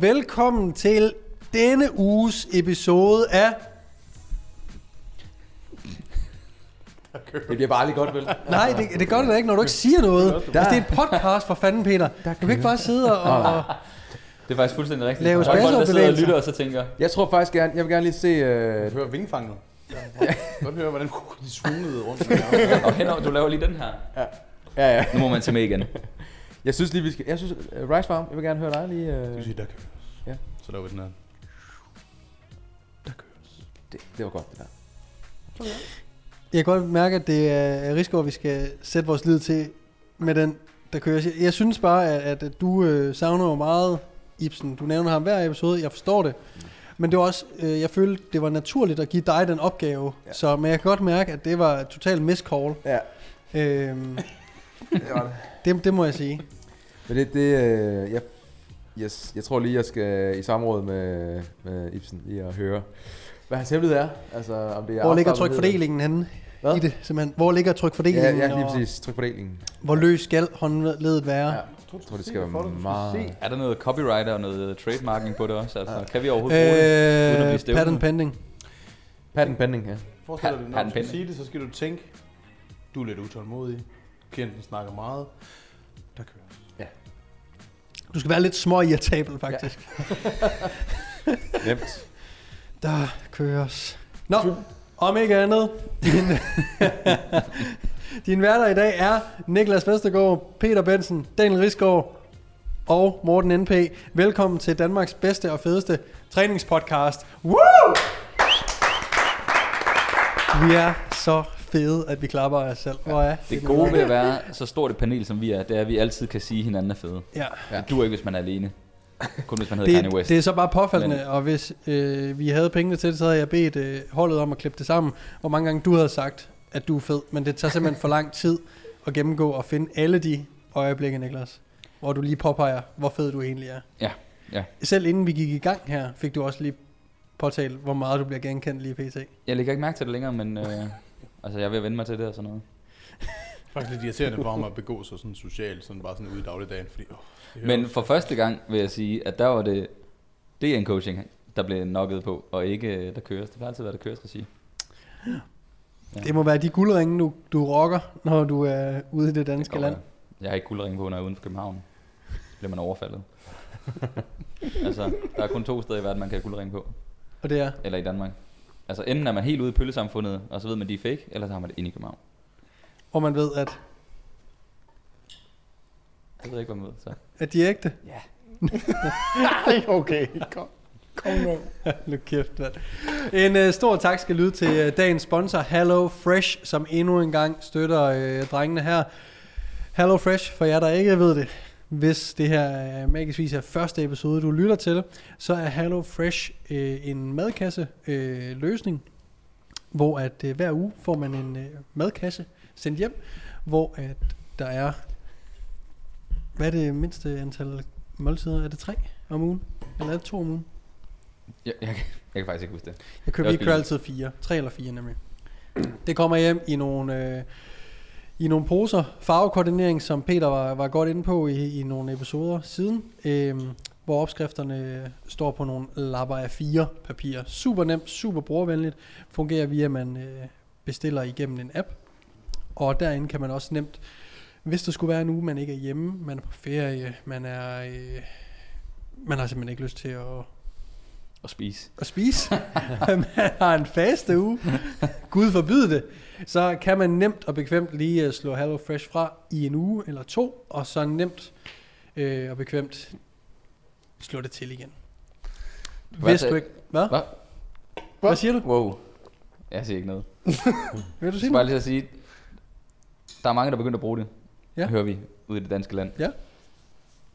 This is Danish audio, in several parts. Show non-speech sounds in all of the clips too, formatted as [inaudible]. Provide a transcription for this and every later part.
Velkommen til denne uges episode af... Det bliver bare aldrig godt, vel? Nej, det, det gør det da ikke, når du ikke siger noget. Altså, det er et podcast for fanden, Peter. Du kan ikke bare sidde og... og Det er faktisk fuldstændig rigtigt. Lave Der er folk, der sidder og lytter og så tænker, Jeg tror faktisk gerne, jeg vil gerne lige se... Øh, Hør vingfanget. Jeg [laughs] kan godt høre, hvordan de svunglede rundt. Ja. og henover, du laver lige den her. ja, ja. Nu må man tage med igen. [laughs] Jeg synes lige, vi skal... Jeg synes, uh, Rice Farm, jeg vil gerne høre dig lige... Du Uh, siger, der køres. Ja. Så laver vi den her. Der køres. det, det var godt, det der. Jeg kan godt mærke, at det er Rigsgaard, vi skal sætte vores lid til med den, der kører. Jeg, jeg synes bare, at, at du øh, savner jo meget Ibsen. Du nævner ham hver episode, jeg forstår det. Men det var også, øh, jeg følte, det var naturligt at give dig den opgave. Ja. Ja. Så, men jeg kan godt mærke, at det var et totalt miscall. Ja, Øhm, [laughs] det var det. det, det må jeg sige. Men det, det øh, jeg, jeg, jeg tror lige, jeg skal i samråd med, med Ibsen lige at høre, hvad hans hemmelighed er. Altså, om det er Hvor ligger trykfordelingen henne Hvad? i det? Simpelthen. Hvor ligger Ja, trykfordelingen? ja, lige og præcis. Trykfordelingen. Hvor løs skal håndledet være? Ja. Jeg tror, det skal være meget... Er der noget copyright og noget trademarking på det også? Altså, kan vi overhovedet bruge det? uden at blive Øh, stævnet? patent pending. Patent pending, ja. Forestil dig, når du skal sige det, så skal du tænke, du er lidt utålmodig. Klienten snakker meget. Du skal være lidt små irritabel, faktisk. Nemt. [laughs] Der køres. Nå, om ikke andet. Din, din værter i dag er Niklas Vestergaard, Peter Bensen, Daniel Risgaard og Morten NP. Velkommen til Danmarks bedste og fedeste træningspodcast. Woo! Vi er så fede, at vi klapper af os selv. Hvor er Det gode ved at [laughs] være så stort et panel, som vi er, det er, at vi altid kan sige, at hinanden er fede. Ja. Ja. Det duer ikke, hvis man er alene. Kun hvis man hedder Kanye Det, West. det er så bare påfaldende, Men- og hvis øh, vi havde pengene til det, så havde jeg bedt øh, holdet om at klippe det sammen. Hvor mange gange du havde sagt, at du er fed, men det tager simpelthen for lang tid at gennemgå og finde alle de øjeblikke, Niklas, hvor du lige påpeger, hvor fed du egentlig er. Ja, ja. Selv inden vi gik i gang her, fik du også lige påtalt, hvor meget du bliver genkendt lige pt. Jeg lægger ikke mærke til det længere, men øh, altså, jeg er ved at vende mig til det og sådan noget. [laughs] Faktisk lidt irriterende for ham at begå sig sådan socialt, sådan bare sådan ude i dagligdagen, fordi hører Men for første gang vil jeg sige, at der var det DN Coaching, der blev nokket på, og ikke øh, der køres. Det har altid været der køres regi. Ja. Det må være de guldringe, du, du rocker, når du er ude i det danske Det land. ja. Jeg har ikke guldring på, når jeg er uden for København. Bliver man overfaldet. [laughs] altså, der er kun to steder i verden, man kan have guldring på. Og det er, Eller i Danmark. Altså, enten er man helt ude i pøllesamfundet, og så ved man, de er fake, eller så har man det inde i København. hvor man ved, at, Jeg ved ikke, hvad man ved, så. at de er ægte. [laughs] Ej, okay, kom. Kom nu. [laughs] Nu kæft, mand. En uh, stor tak skal lyde til uh, dagens sponsor, Hello Fresh, som endnu en gang støtter uh, drengene her. Hello Fresh, for jer der ikke ved det, hvis det her er magiskvis er første episode, du lytter til, så er Hello Fresh uh, en madkasse uh, løsning, hvor at uh, hver uge får man en uh, madkasse sendt hjem, hvor at der er, hvad er det mindste antal måltider? Er det tre om ugen? Eller er det to om ugen? Jeg, jeg, jeg kan faktisk ikke huske det. Jeg køber, Jeg skal altid fire. Tre eller fire nemlig. Det kommer hjem i nogle, øh, i nogle poser. Farvekoordinering, som Peter var, var godt inde på i, i nogle episoder siden. Øh, hvor opskrifterne står på nogle lapper af fire papir. Super nemt, super brugervenligt. Fungerer via, at man øh, bestiller igennem en app. Og derinde kan man også nemt, hvis der skulle være en uge, man ikke er hjemme, man er på ferie, man er... Øh, man har simpelthen ikke lyst til at Og spise. at spise. [laughs] man har en faste uge. Gud forbyde det. Så kan man nemt og bekvemt lige øh, slå Hello Fresh fra i en uge eller to, og så nemt øh, og bekvemt slå det til igen. Hvad Hvis du ikke... Hvad? Hvad? Hvad siger du? Wow. Jeg siger ikke noget. [laughs] Vil du sige bare lige at sige, der er mange, der er begyndt at bruge det. Ja. Hører vi ude i det danske land. Ja.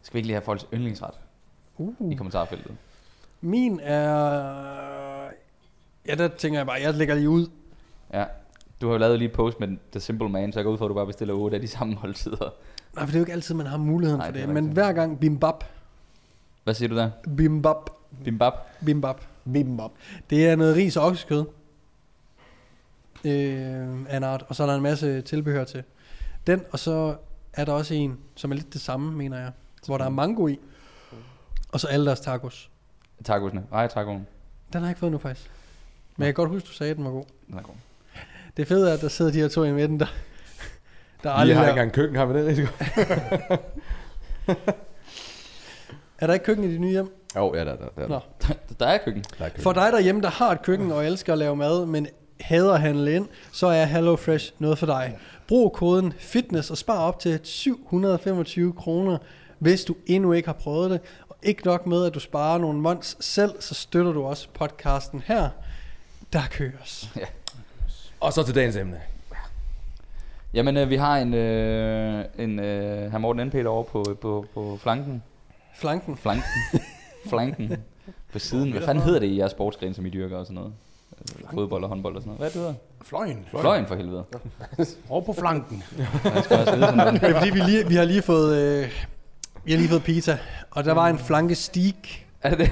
Skal vi ikke lige have folks yndlingsret i Uh. kommentarfeltet? Min er... Ja, der tænker jeg bare, jeg lægger lige ud. Ja. Du har jo lavet lige et post med The Simple Man, så jeg går ud fra, at du bare bestiller 8 af de samme [laughs] måltider. Nej, for det er jo ikke altid, man har muligheden Nej, for det det. Men rigtigt. hver gang bimbap, Hvad siger du der? bimbap, Bimbap? bimbap. Bimbap. Det er noget ris og oksekød. Øh, af en art. Og så er der en masse tilbehør til. Den, og så er der også en, som er lidt det samme, mener jeg. Hvor der er mango i. Og så alle deres tacos. Tacosne. Ej, tacoen. Den har jeg ikke fået nu faktisk. Men jeg kan godt huske, du sagde, at den var god. Den er god. Det fede er, at der sidder de her to i midten, der, der Vi aldrig har laver- ikke engang køkken, har vi det, Risiko? [laughs] Er der ikke køkken i de nye hjem? Jo, ja, der, der, der, Nå. der, Der er køkken. der er køkken. For dig derhjemme, der har et køkken og elsker at lave mad, men hader at handle ind, så er HelloFresh noget for dig. Brug koden FITNESS og spar op til 725 kroner, hvis du endnu ikke har prøvet det. Og ikke nok med, at du sparer nogle months selv, så støtter du også podcasten her. Der køres. Og så til dagens emne. Jamen, øh, vi har en, øh, en øh, herr Morten NP derovre på, på, på flanken. Flanken. Flanken. [laughs] Flanken. På siden. Hvad fanden hedder det i jeres sportsgren, som I dyrker og sådan noget? Altså, Fodbold og håndbold og sådan noget. Hvad er det, hedder? Fløjen. Fløjen for helvede. Over på flanken. [laughs] Jeg skal også vide sådan noget. Det er fordi, vi, lige, vi har lige fået... Øh, vi har lige fået pizza, og der var en flanke steak, Er det det?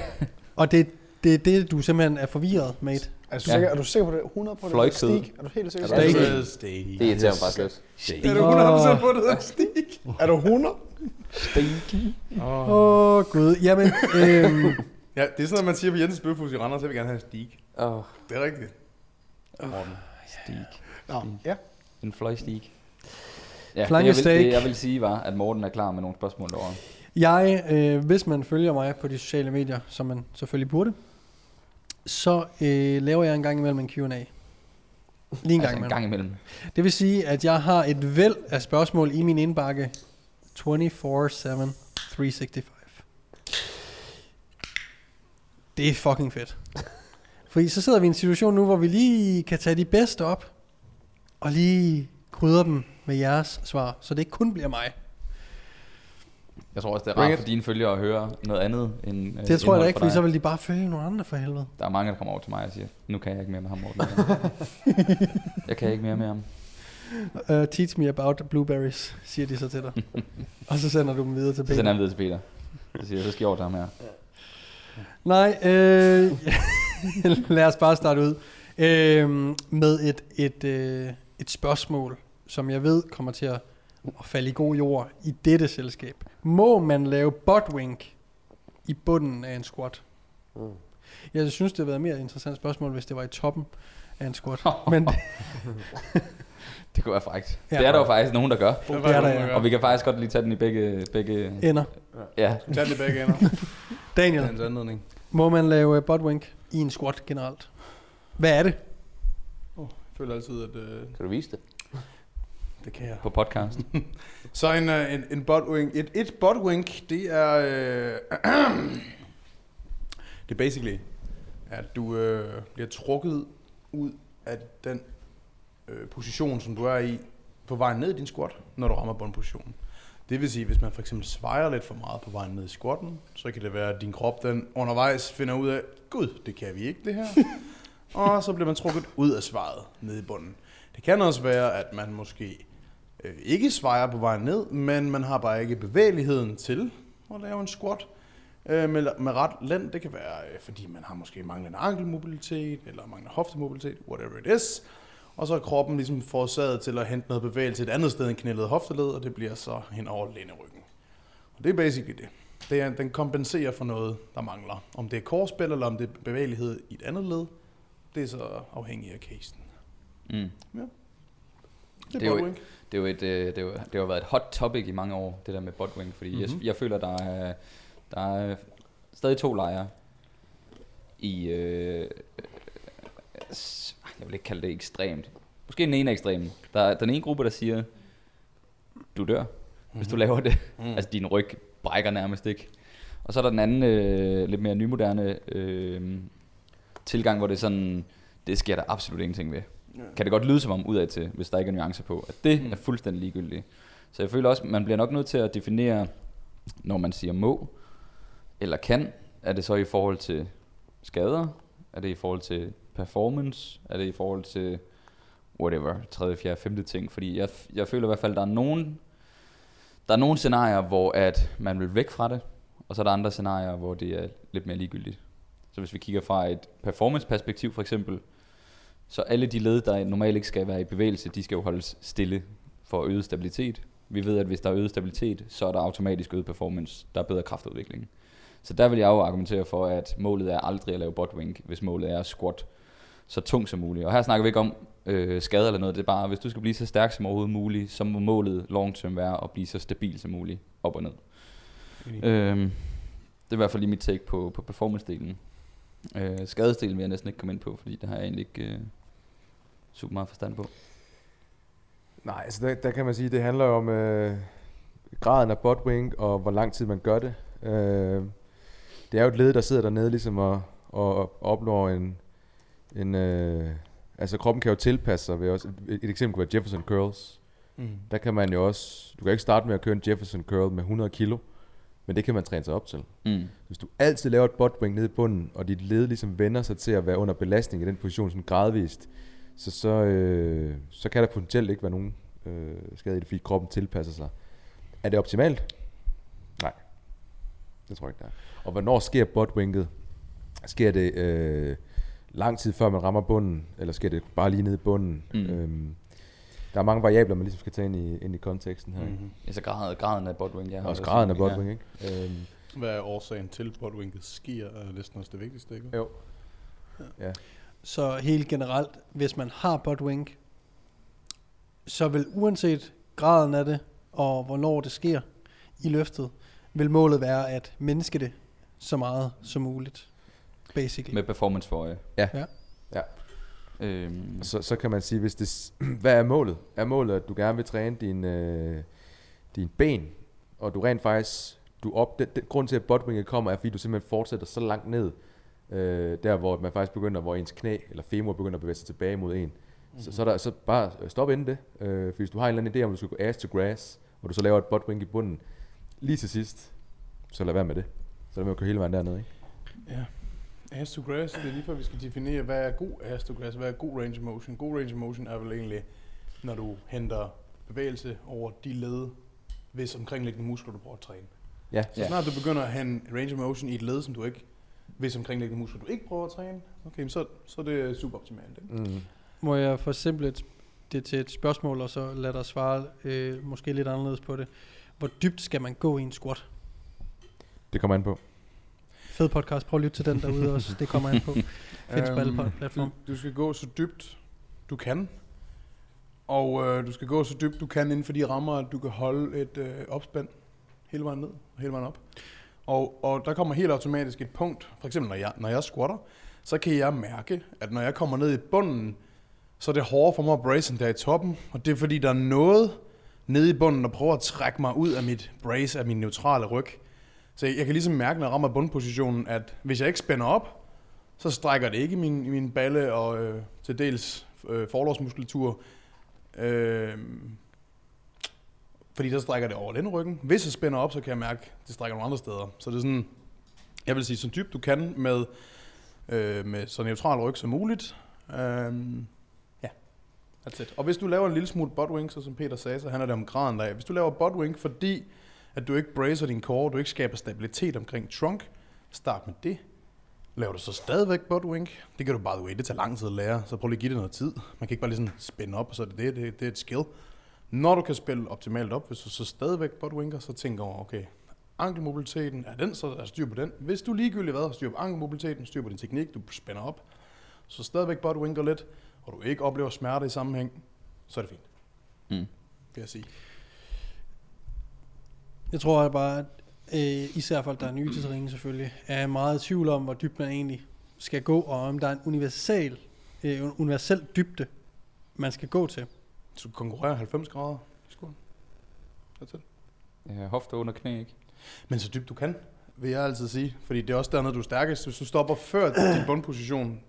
og det, det er det, du simpelthen er forvirret, mate. Er du, Ja. sikker, er du sikker på det? 100 på det? Fløjkød. Steak? Er du helt sikker? Steak. Steak. Steak. Det irriterer mig faktisk lidt. Er du 100% på det? hedder Steak? Er du 100? Åh, oh, gud. Jamen, øhm, [laughs] Ja, det er sådan noget, man siger på Jensens Bøfhus i Randers, så vil jeg gerne have en steak. Åh, Det er rigtigt. Morten. steak. Nå, ja. En fløjsteak. Ja, Flanke det, jeg vil, steak. det jeg vil sige var, at Morten er klar med nogle spørgsmål derovre. jeg, øh, hvis man følger mig på de sociale medier, som man selvfølgelig burde, så øh, laver jeg en gang imellem en Q&A. Lige en Altså gang en imellem. gang imellem. Det vil sige, at jeg har et væld af spørgsmål i min indbakke 24-7, 365. Det er fucking fedt. Fordi så sidder vi i en situation nu, hvor vi lige kan tage de bedste op, og lige krydre dem med jeres svar, så det ikke kun bliver mig. Jeg tror også, det er rart for dine følgere at høre noget andet end øh, Det tror jeg da ikke, dig. så vil de bare følge nogle andre for helvede. Der er mange, der kommer over til mig og siger, nu kan jeg ikke mere med ham, Morten. [laughs] jeg kan ikke mere med ham. Uh, teach me about blueberries, siger de så til dig. [laughs] og så sender du dem videre til Så sender Peter. han videre til Peter. Så siger jeg, så skal jeg over til ham her. Nej, øh, [laughs] lad os bare starte ud øh, med et, et, øh, et spørgsmål, som jeg ved kommer til at, at falde i god jord i dette selskab. Må man lave buttwink i bunden af en squat? Mm. Jeg synes, det havde været et mere interessant spørgsmål, hvis det var i toppen af en squat. [laughs] Men [laughs] [laughs] Det kunne være frækt. Ja. Det er der jo faktisk nogen, der gør. Det er der, ja. Og vi kan faktisk godt lige tage den i begge... begge ender. ja, Tag det begge ender. Daniel, anledning. må man lave øh, buttwink i en squat generelt? Hvad er det? Jeg føler altid, at øh, kan du vise det det kan jeg. på podcast? [laughs] Så en, uh, en, en buttwink, et, et buttwink, det er, øh, [clears throat] det er basically, at du øh, bliver trukket ud af den øh, position, som du er i på vejen ned i din squat, når du rammer bundpositionen. Det vil sige, hvis man for eksempel svejer lidt for meget på vejen ned i squatten, så kan det være, at din krop den undervejs finder ud af, gud, det kan vi ikke det her. [laughs] og så bliver man trukket ud af svaret ned i bunden. Det kan også være, at man måske øh, ikke svejer på vejen ned, men man har bare ikke bevægeligheden til at lave en squat øh, med, med ret lænd. Det kan være, øh, fordi man har måske manglende ankelmobilitet, eller mangler hoftemobilitet, whatever it is. Og så er kroppen ligesom forårsaget til at hente noget bevægelse et andet sted end knælet hofteled, og det bliver så hen over lænderyggen. Og det er basically det. det er, den kompenserer for noget, der mangler. Om det er korsspil, eller om det er bevægelighed i et andet led, det er så afhængigt af casen. Mm. Det er, Det er jo- buttwink. Det, er jo et, øh, det, er jo, det har været et hot topic i mange år, det der med botwing, fordi mm-hmm. Mhm. jeg, jeg føler, der er, der er stadig to lejre i, øh, s- jeg vil ikke kalde det ekstremt, måske den ene er ekstrem. Der er den ene gruppe, der siger, du dør, hvis du laver det. Mm. Altså din ryg brækker nærmest ikke. Og så er der den anden, øh, lidt mere nymoderne øh, tilgang, hvor det er sådan, det sker der absolut ingenting ved. Ja. Kan det godt lyde som om udad til, hvis der ikke er nuancer på, at det Mm. er fuldstændig ligegyldigt. Så jeg føler også, man bliver nok nødt til at definere, når man siger må, eller kan, er det så i forhold til skader? Er det i forhold til performance? Er det i forhold til whatever, tredje, fjerde, femte ting? Fordi jeg, jeg føler i hvert fald, der er nogen, der er nogle scenarier, hvor at man vil væk fra det, og så er der andre scenarier, hvor det er lidt mere ligegyldigt. Så hvis vi kigger fra et performance-perspektiv for eksempel, så alle de led, der normalt ikke skal være i bevægelse, de skal jo holdes stille for øget stabilitet. Vi ved, at hvis der er øget stabilitet, så er der automatisk øget performance, der er bedre kraftudvikling. Så der vil jeg jo argumentere for, at målet er aldrig at lave botwing, hvis målet er at squat så tung som muligt. Og her snakker vi ikke om øh, skade eller noget, det er bare, hvis du skal blive så stærk som overhovedet muligt, så må målet long term være at blive så stabil som muligt, op og ned. Øhm, det er i hvert fald lige mit take på, på performance-delen. Øh, skadesdelen vil jeg næsten ikke komme ind på, fordi det har jeg egentlig ikke øh, super meget forstand på. Nej, altså der, der kan man sige, det handler om øh, graden af botwing og hvor lang tid man gør det. Øh, det er jo et led, der sidder dernede ligesom og, og, og opnår en, en øh, altså kroppen kan jo tilpasse sig ved også, et, et eksempel kunne være Jefferson curls. Mm. Der kan man jo også, du kan ikke starte med at køre en Jefferson curl med 100 kilo, men det kan man træne sig op til. Mm. Hvis du altid laver et botwing nede i bunden, og dit led ligesom vender sig til at være under belastning i den position sådan gradvist, så, så, øh, så kan der potentielt ikke være nogen øh, skade i det, fordi kroppen tilpasser sig. Er det optimalt? Nej. Det tror jeg ikke, det er. Og hvornår sker botwinket? Sker det øh, lang tid før man rammer bunden, eller sker det bare lige nede i bunden? Mm. Øhm, der er mange variabler, man ligesom skal tage ind i, ind i konteksten her. Mm-hmm. Ja, så graden, graden af botwing, ja. Også graden af botwing, ikke? Øhm, Hvad er årsagen til, at botwinket sker, er næsten også det vigtigste, ikke? jo. Ja. Så helt generelt, hvis man har botwing, så vil uanset graden af det, og hvornår det sker i løftet, vil målet være at mindske det så meget som muligt. Basically. Med performance for øje. Ja. Ja. ja. Øhm, Så, så kan man sige, hvis det, [clears throat] hvad er målet? Er målet, at du gerne vil træne din, øh, din ben, og du rent faktisk, du op, det, det, grund til, at botwinget kommer, er, fordi du simpelthen fortsætter så langt ned, øh, der hvor man faktisk begynder, hvor ens knæ eller femur begynder at bevæge sig tilbage mod en. Mm-hmm. Så, så, er der, så bare øh, stop inden det. Øh, for hvis du har en eller anden idé om, du skal gå ass to grass, og du så laver et botwing i bunden, lige til sidst, så lad være med det. Så lad være med at køre hele vejen derned, ikke? Ja. Ass to grass, det er lige før vi skal definere, hvad er god ass to grass, hvad er god range of motion. God range of motion er vel egentlig, når du henter bevægelse over de led, hvis omkringliggende muskler, du prøver at træne. Ja. Så snart du begynder at have en range of motion i et led, som du ikke, hvis omkringliggende muskler, du ikke prøver at træne, okay, så, så er det super optimalt. Ikke? Mm. Må jeg for eksempel et, det til et spørgsmål, og så lade dig svare øh, måske lidt anderledes på det. Hvor dybt skal man gå i en squat? Det kommer an på. Fed podcast, prøv at lytte til den derude også. Det kommer an på. Findes på alle Øhm, platforme. Du, du skal gå så dybt, du kan. Og øh, du skal gå så dybt, du kan inden for de rammer, at du kan holde et øh, opspænd hele vejen ned og hele vejen op. Og, og der kommer helt automatisk et punkt, for eksempel når jeg, når jeg squatter, så kan jeg mærke, at når jeg kommer ned i bunden, så er det hårdere for mig at brace, end der i toppen. Og det er fordi, der er noget nede i bunden, der prøver at trække mig ud af mit brace, af min neutrale ryg. Så jeg, jeg kan ligesom mærke, når jeg rammer bundpositionen, at hvis jeg ikke spænder op, så strækker det ikke min, min balle og øh, til dels øh, forlovsmuskulatur. Øh, fordi der strækker det over den ryggen. Hvis jeg spænder op, så kan jeg mærke, at det strækker nogle andre steder. Så det er sådan, jeg vil sige, så dybt du kan med, øh, med så neutral ryg som muligt. Øh, ja, that's it. Og hvis du laver en lille smule buttwink, så som Peter sagde, så handler det om graden der. Hvis du laver buttwink, fordi at du ikke bracer din core, du ikke skaber stabilitet omkring trunk, start med det. Laver du så stadigvæk buttwink? Det kan du bare, way, det tager lang tid at lære, så prøv lige at give det noget tid. Man kan ikke bare lige sådan spænde op, og så er det det, det, det er et skill. Når du kan spille optimalt op, hvis du så stadigvæk botwinker, så tænker over, okay, ankelmobiliteten, er den så er der styr på den? Hvis du ligegyldigt hvad, har styr på ankelmobiliteten, styr på din teknik, du spænder op, så stadigvæk botwinker lidt, og du ikke oplever smerte i sammenhæng, så er det fint, Mm. vil jeg sige. Jeg tror bare, at øh, især folk, der er nye til terræn selvfølgelig, er meget i tvivl om, hvor dybt man egentlig skal gå, og om der er en universal, øh, en universel dybde, man skal gå til. Så du konkurrerer 90 grader i skolen. That's it. Ja, hofte under knæ, ikke? Men så dybt du kan, vil jeg altid sige. Fordi det er også dernede, du er stærkest. Hvis du stopper før din [clears throat] bundposition,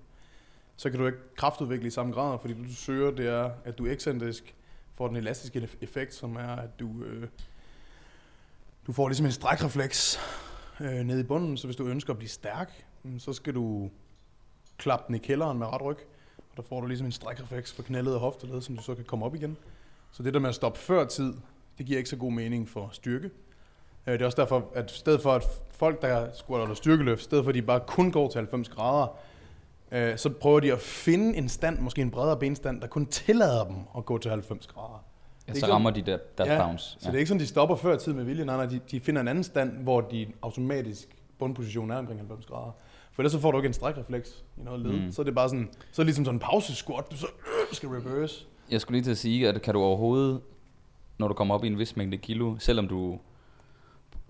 så kan du ikke kraftudvikle i samme grad, fordi det du søger, det er, at du ekscentrisk får den elastiske eff- effekt, som er, at du, øh, du får ligesom en strækrefleks øh, nede i bunden, så hvis du ønsker at blive stærk, mm, så skal du klappe den i kælderen med ret ryg, og der får du ligesom en strækrefleks for knældet og hofteled, som du så kan komme op igen. Så det der med at stoppe før tid, det giver ikke så god mening for styrke. Øh, Det er også derfor, at stedet for at folk, der squatter eller styrkeløft, stedet for at de bare kun går til 90 grader, øh, så prøver de at finde en stand, måske en bredere benstand, der kun tillader dem at gå til 90 grader. Ja, så sådan- rammer de der, deres Ja, bounce. Så det er ikke sådan, de stopper før tid med vilje. Nej, nej, de, de finder en anden stand, hvor de automatisk bundpositionen er omkring 90 grader. For ellers så får du ikke en strækrefleks i noget led. Mm. Så er det bare sådan, så er det ligesom sådan en pause squat, du så øh, skal reverse. Jeg skulle lige til at sige, at kan du overhovedet, når du kommer op i en vis mængde kilo, selvom du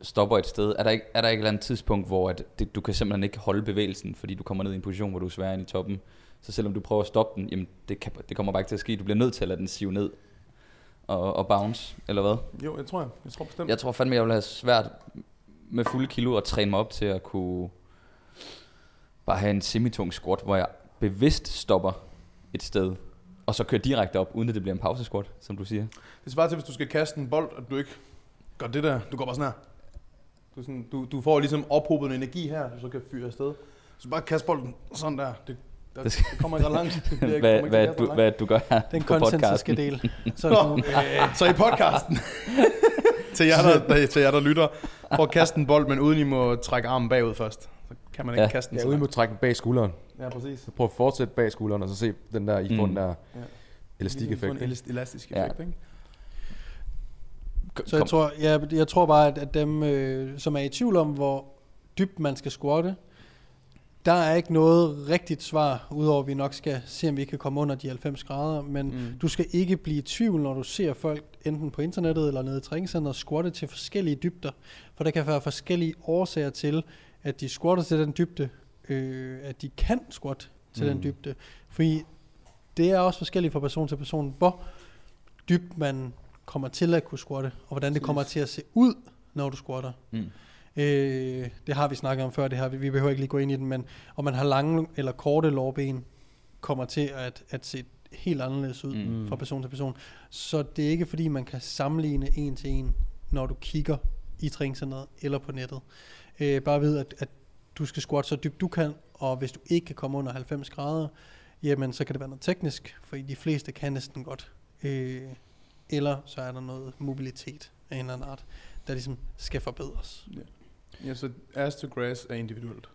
stopper et sted, er der ikke, er der ikke et eller andet tidspunkt, hvor at det, du kan simpelthen ikke holde bevægelsen, fordi du kommer ned i en position, hvor du er sværere ind i toppen. Så selvom du prøver at stoppe den, jamen det, kan, det kommer bare ikke til at ske. Du bliver nødt til at lade den sive ned og, og bounce, eller hvad? Jo, jeg tror, jeg, jeg tror bestemt. Jeg tror fandme, jeg vil have svært med fulde kilo at træne mig op til at kunne bare have en semitung squat, hvor jeg bevidst stopper et sted, og så kører direkte op, uden at det bliver en pause squat, som du siger. Det svarer til, hvis du skal kaste en bold, at du ikke gør det der. Du går bare sådan her. Du, sådan, du, du får ligesom ophobet en energi her, du så kan fyre afsted. Så bare kaste bolden sådan der. Det, der, det, kommer ikke ret langt. Det bliver [laughs] ikke- Hvad, hvad, du, kaste hvad du gør her Den på podcasten. del. [laughs] Så Nå, øh, så i podcasten, [laughs] til, jer, der, der, til jer, der lytter, prøv at kaste en bold, men uden I må trække armen bagud først. Kan man ikke Ja. ja. kaste den Ja, så uden langt. at trække den bag skulderen. Ja, præcis. Så prøv at fortsætte bag skulderen, og så se den der, I får Mm. den der Ja. elastik Ligesom effekt. En elast- elastisk Ja. effekt, ikke? Så jeg tror, ja, jeg tror bare, at, at dem, øh, som er i tvivl om, hvor dybt man skal squatte, der er ikke noget rigtigt svar, udover at vi nok skal se, om vi kan komme under de 90 grader. Men. Mm. du skal ikke blive i tvivl, når du ser folk enten på internettet eller nede i træningscenteret squatte til forskellige dybder. For der kan være forskellige årsager til, at de squatter til den dybde, øh, at de kan squat til mm. den dybde. Fordi det er også forskelligt fra person til person, hvor dybt man kommer til at kunne squatte, og hvordan det kommer til at se ud, når du squatter. Mm. Øh, det har vi snakket om før, det her. Vi, behøver ikke lige gå ind i den, men om man har lange eller korte lårben, kommer til at, at se helt anderledes ud mm. fra person til person. Så det er ikke fordi, man kan sammenligne en til en, når du kigger i træningscenteret eller på nettet. Øh, bare ved, at, at du skal squatte så dybt du kan, og hvis du ikke kan komme under 90 grader, jamen så kan det være noget teknisk, for de fleste kan næsten godt. Øh, eller så er der noget mobilitet af en eller anden art, der ligesom skal forbedres. Ja, så ass to grass er individuelt.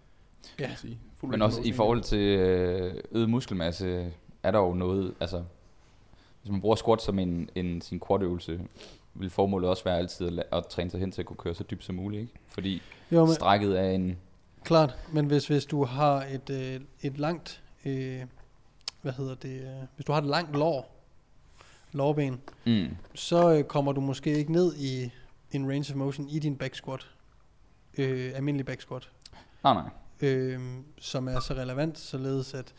Kan Ja. man sige. Fuld Men også i forhold til øh, øget muskelmasse, er der jo noget, altså, hvis man bruger squat som en, en sin quad-øvelse, vil formålet også være altid at, at træne sig hen til at kunne køre så dybt som muligt, ikke? Fordi Jo, men, strækket er en, klart, men hvis, hvis du har et, øh, et langt, øh, hvad hedder det, øh, hvis du har et langt lår, lårben, mm, så øh, kommer du måske ikke ned i en range of motion i din back squat, øh, almindelig back squat, nej nej, øh, som er så relevant, således at,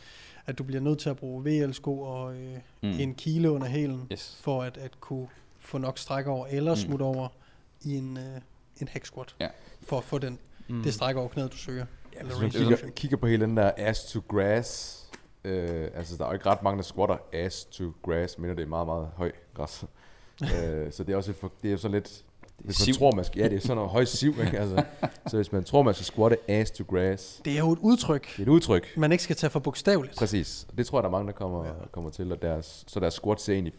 at du bliver nødt til at bruge VL-sko og øh, mm. en kile under hælen, yes. for at, at kunne få nok stræk over, eller Mm. smutte over i en, øh, en hack squat, Ja. for at få den, Mm. det stræk over knæet, du søger. Ja, Eller hvis man kigger, kigger på hele den der ass to grass, øh, altså der er jo ikke ret mange, der squatter ass to grass, men det er meget, meget høj græs. [laughs] øh, så det er også for, det er jo så lidt, hvis man Siv. tror, man skal, ja, det er sådan noget høj siv, ikke? Altså, så hvis man tror, man skal squatte ass to grass, Det er jo et udtryk, det er et udtryk. man ikke skal tage for bogstaveligt. Præcis. Det tror jeg, der er mange, der kommer, ja. kommer til, og deres, så deres squat ser egentlig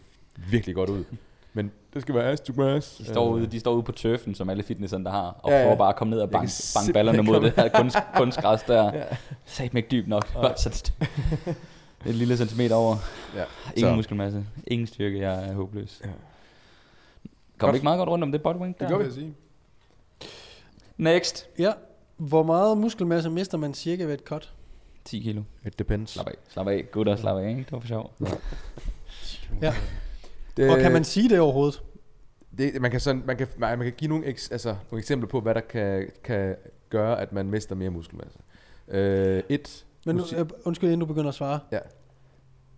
virkelig godt ud. Men det skal være ass to grass. De står, Øh, ude, de står ude på turfen, som alle fitnesserne der har, og Ja, ja. prøver bare at komme ned og banke, simpelthen ballerne mod det her kunst, [laughs] kunstgræs der. Ja. Sæt ikke dybt nok. så det, et lille centimeter over. Ja. Ingen Så- muskelmasse, ingen styrke, jeg er håbløs. Ja. Kom Godt. ikke meget godt rundt om det bodywing Det gør vi. Sige. Next. Ja. Hvor meget muskelmasse mister man cirka ved et cut? 10 kilo. It depends. Slap af. Slap af. Gutter, slap af. Ikke? Det var for sjov. Ja. Det, Og kan man sige det overhovedet? Det, man, kan sådan, man, kan, man kan give nogle, eks, altså, nogle eksempler på, hvad der kan, kan gøre, at man mister mere muskelmasse. Øh, et, Men nu, Musik- øh, undskyld, inden du begynder at svare. Ja.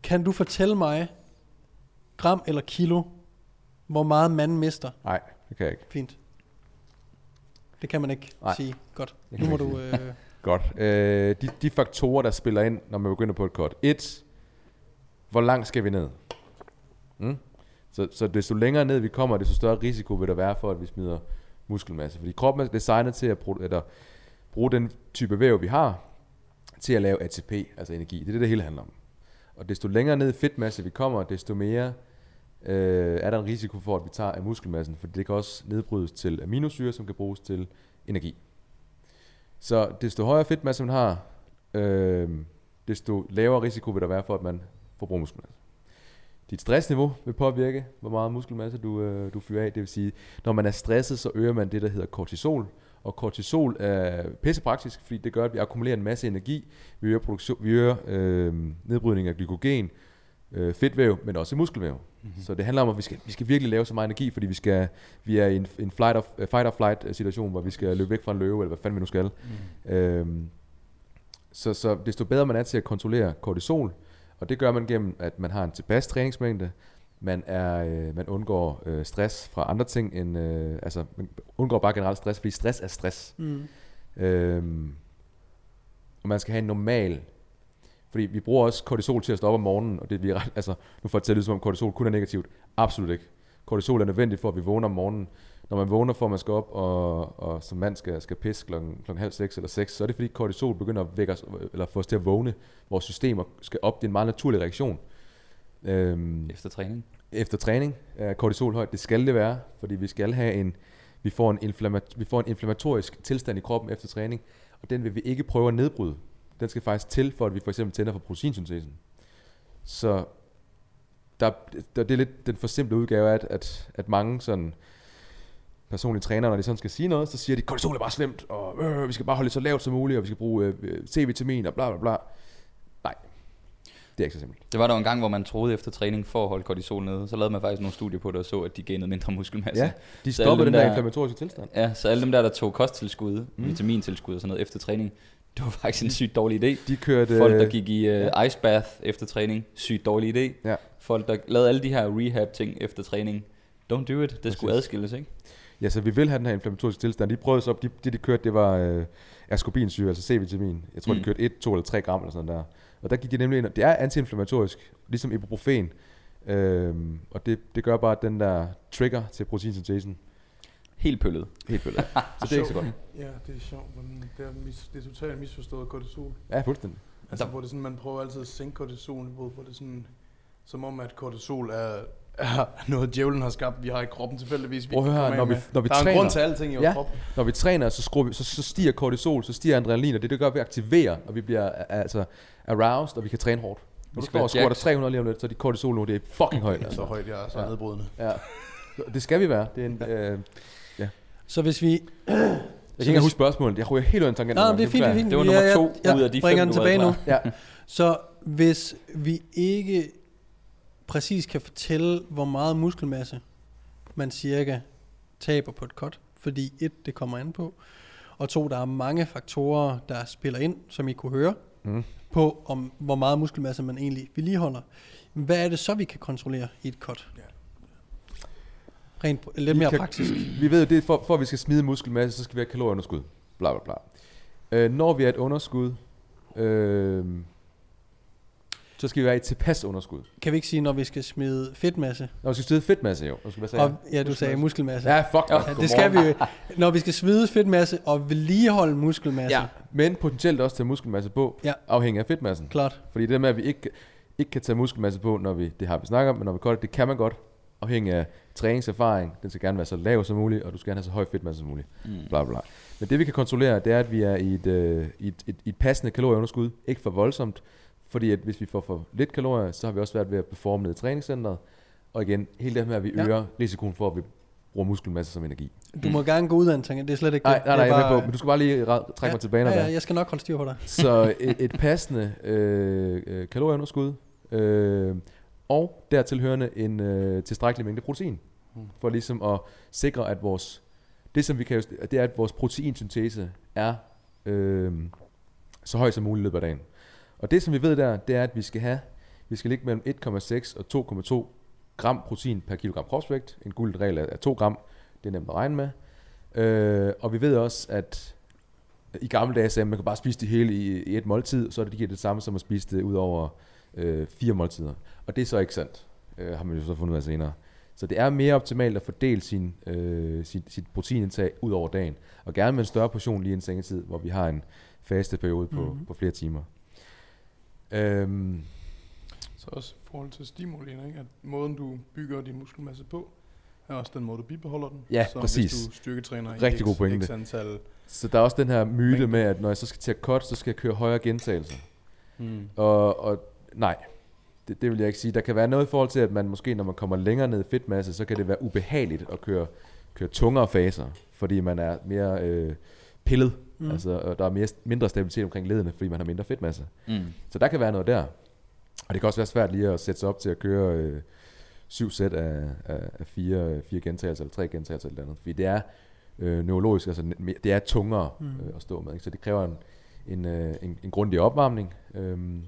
Kan du fortælle mig, gram eller kilo, hvor meget man mister? nej, det kan jeg ikke. Fint. Det kan man ikke Nej. sige. Godt. Nu må du... Øh, [laughs] Godt. Øh, de, de faktorer, der spiller ind, når man begynder på et cut. Et, hvor langt skal vi ned? Mm? Så, så desto længere ned vi kommer, desto større risiko vil der være for, at vi smider muskelmasse. Fordi kroppen er designet til at bruge, eller, bruge den type væv, vi har, til at lave ATP, altså energi. Det er det, det hele handler om. Og desto længere ned i fedtmasse vi kommer, desto mere øh, er der en risiko for, at vi tager af muskelmassen, for det kan også nedbrydes til aminosyre, som kan bruges til energi. Så desto højere fedtmasse man har, øh, desto lavere risiko vil der være for, at man forbruger muskelmasse. Dit stressniveau vil påvirke, hvor meget muskelmasse du, øh, du fyrer af. Det vil sige, når man er stresset, så øger man det, der hedder kortisol. Og kortisol er pissepraktisk, fordi det gør, at vi akkumulerer en masse energi. Vi øger, produktion, vi øger øh, nedbrydning af glykogen, øh, fedtvæv, men også muskelvæv. Mm-hmm. Så det handler om, at vi skal, vi skal virkelig lave så meget energi, fordi vi, skal, vi er i en, en flight of, uh, fight or flight øh, situation, hvor vi skal løbe væk fra en løve, eller hvad fanden vi nu skal. Mm. Øhm, så, så desto bedre man er til at kontrollere kortisol, og det gør man gennem, at man har en tilpas træningsmængde, man, er, øh, man undgår øh, stress fra andre ting, end, øh, altså man undgår bare generelt stress, fordi stress er stress. Mm. Øhm, og man skal have en normal fordi vi bruger også kortisol til at stå op om morgenen, og det vi er altså, nu får jeg til at lyde som om kortisol kun er negativt. Absolut ikke. Kortisol er nødvendigt for, at vi vågner om morgenen. Når man vågner for, at man skal op og, og som mand skal, skal pisse klokken, klokken halv seks eller seks, så er det fordi kortisol begynder at vække os, eller få os til at vågne. Vores systemer skal op. Det er en meget naturlig reaktion. Øhm, Efter træning. efter træning er kortisol højt. Det skal det være, fordi vi skal have en, vi får en, vi får en inflammatorisk tilstand i kroppen efter træning, og den vil vi ikke prøve at nedbryde. Den skal faktisk til, for at vi for eksempel tænder for proteinsyntesen. Så der, der, det er lidt den forsimplede udgave at, at, at mange sådan personlige trænere, når de sådan skal sige noget, så siger de, kortisol er bare slemt, og øh, vi skal bare holde det så lavt som muligt, og vi skal bruge øh, C-vitamin og bla bla bla. Nej, det er ikke så simpelt. Det var der en gang, hvor man troede efter træning for at holde kortisol nede. Så lavede man faktisk nogle studier på det og så, at de gainede mindre muskelmasse. Ja, de alle den der der- inflammatoriske tilstand. Ja, så alle dem der, der tog kosttilskud, mm. vitamintilskud og sådan noget efter træning, det var faktisk en sygt dårlig idé. De kørte... Folk, der gik i uh, ice bath efter træning, sygt dårlig idé. Ja. Folk, der lavede alle de her rehab-ting efter træning, don't do it. Det skulle Præcis. adskilles, ikke? Ja, så vi vil have den her inflammatoriske tilstand. De prøvede så op, de, det de kørte, det var øh, ascorbinsyre, altså C-vitamin. Jeg tror, mm. De kørte 1, 2 eller 3 gram eller sådan der. Og der gik de nemlig ind, og det er antiinflammatorisk, ligesom ibuprofen. Øhm, og det, det gør bare, at den der trigger til proteinsyntesen Helt pøllet. helt bølger. [laughs] så det er ikke så godt. Ja, det er sjovt, hvordan det er, mis, det er totalt misforstået kortisol. Ja, fuldstændig. Altså, Der- hvor det sådan, man prøver altid at sænke kortisolniveauet, hvor det sådan, som om at kortisol er, er [laughs] noget, djævlen har skabt, vi har i kroppen tilfældigvis. Prøv at høre når vi- når vi der er en træner- grund til alting i vores Ja. krop. Når vi træner, så, skruer vi, så, så stiger kortisol, så stiger adrenalin, og det, det gør, at vi aktiverer, og vi bliver altså aroused, og vi kan træne hårdt. Når du skal står og være squatter jacked. 300 lige om lidt, så er dit kortisol nu, det er fucking højt. Er [laughs] så højt, jeg er så Ja. ja. nedbrydende. Ja. Det skal vi være. Det er en, øh, Så hvis vi... [clears throat] jeg kan ikke huske spørgsmålet. Jeg ryger helt ud af en tangent. Nej, det er fint, det er fint. Det var Vi nummer er- to jeg, ud af de fem, den tilbage nu. Ja. Så hvis vi ikke præcis kan fortælle, hvor meget muskelmasse man cirka taber på et cut, fordi et, det kommer an på, og to, der er mange faktorer, der spiller ind, som I kunne høre, Mm. på om hvor meget muskelmasse man egentlig vedligeholder. Hvad er det så, vi kan kontrollere i et cut? Ja. Rent lidt Vi mere kan- praktisk. Vi ved, det er for, for at vi skal smide muskelmasse, så skal vi have kalorieunderskud. Bla bla bla. Øh, når vi er et underskud, øh, så skal vi være i et tilpas underskud. Kan vi ikke sige, når vi skal smide fedtmasse? Når vi skal smide fedtmasse, jo. Skal, sagde Og, ja, du sagde muskelmasse. Ja, fuck. Ja, det skal vi jo. Når vi skal svide fedtmasse og vedligeholde muskelmasse. Ja, men potentielt også tage muskelmasse på, Ja. afhængig af fedtmassen. Klart. Fordi det med, at vi ikke, ikke kan tage muskelmasse på, når vi, det har vi snakket om, men når vi cutter, det kan man godt, afhængig af træningserfaring. Den skal gerne være så lav som muligt, og du skal gerne have så høj fedtmasse som muligt. Mm. Bla, bla. Men det vi kan kontrollere, det er, at vi er i et, øh, i et, et, et passende kalorieunderskud. Ikke for voldsomt, fordi at hvis vi får for lidt kalorier, så har vi også været ved at performe ned i træningscenteret. Og igen, hele det her med, at vi Ja. øger risikoen for, at vi bruger muskelmasse som energi. Du må gerne gå ud af en tangent, det er slet ikke Nej, det. nej, nej, jeg er med på, men du skal bare lige trække ja, mig tilbage, ja, ja, jeg skal nok holde styr på dig. Så et, et passende øh, øh, kalorieunderskud, øh, og dertil hørende en øh, tilstrækkelig mængde protein, Mm. for ligesom at sikre, at vores, det som vi kan, det er, at vores proteinsyntese er øh, så høj som muligt i løbet af dagen. Og det som vi ved der, det er, at vi skal have, vi skal ligge mellem 1,6 og 2,2 gram protein per kilogram kropsvægt. En guld regel er er 2 gram, det er nemt at regne med. Øh, og vi ved også, at i gamle dage sagde man, man kan bare spise det hele i, i et måltid, så det, giver det samme som at spise det ud over øh, fire måltider. Og det er så ikke sandt, øh, har man jo så fundet ud af senere. Så det er mere optimalt at fordele sin, øh, sit, sit proteinindtag ud over dagen. Og gerne med en større portion lige en sengetid, hvor vi har en faste periode på, Mhm. mm-hmm. på flere timer. Øhm, Så også i forhold til stimuli, ikke? at måden du bygger din muskelmasse på, er også den måde, du bibeholder den. Ja, så præcis. hvis du styrketræner i Rigtig x, god pointe. x antal... så der er også den her myte med, at når jeg så skal til at cut, så skal jeg køre højere gentagelser. Mm. Og, og nej, det, det vil jeg ikke sige. Der kan være noget i forhold til, at man måske, når man kommer længere ned i fedtmasse, så kan det være ubehageligt at køre køre tungere faser, fordi man er mere øh, pillet. Mm. Altså, og der er mere, mindre stabilitet omkring ledene, fordi man har mindre fedtmasse. Mm. Så der kan være noget der. Og det kan også være svært lige at sætte sig op til at køre øh, syv sæt af, af, af fire, fire gentagelser, eller tre gentagelser eller andet. Fordi det er øh, neurologisk, altså det er tungere Mm. øh, at stå med. Ikke? Så det kræver en, en, øh, en, en grundig opvarmning. Øhm,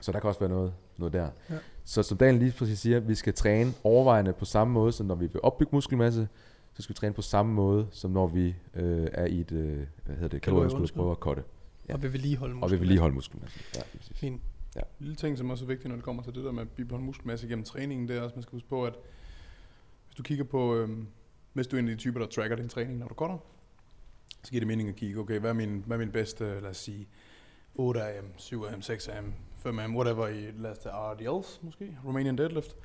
så der kan også være noget, noget der. Ja. Så som Daniel lige præcis siger, vi skal træne overvejende på samme måde, som når vi vil opbygge muskelmasse, så skal vi træne på samme måde, som når vi øh, er i et, øh, hvad hedder det, kalorieunderskud og prøver at cutte. Ja. Og vi vil lige holde Og vi vil lige holde muskelmasse. Ja, præcis. Fint. lille ting, som også er vigtigt, når det kommer til det der med at bibeholde muskelmasse gennem træningen, det er også, man skal huske på, at hvis du kigger på, øhm, hvis du er en af de typer, der tracker din træning, når du går der, så giver det mening at kigge, okay, hvad er min, hvad er min bedste, lad os sige, 8 AM, 7 AM, 6 AM, 5 AM, whatever i, lad os tage RDLs måske, Romanian Deadlift.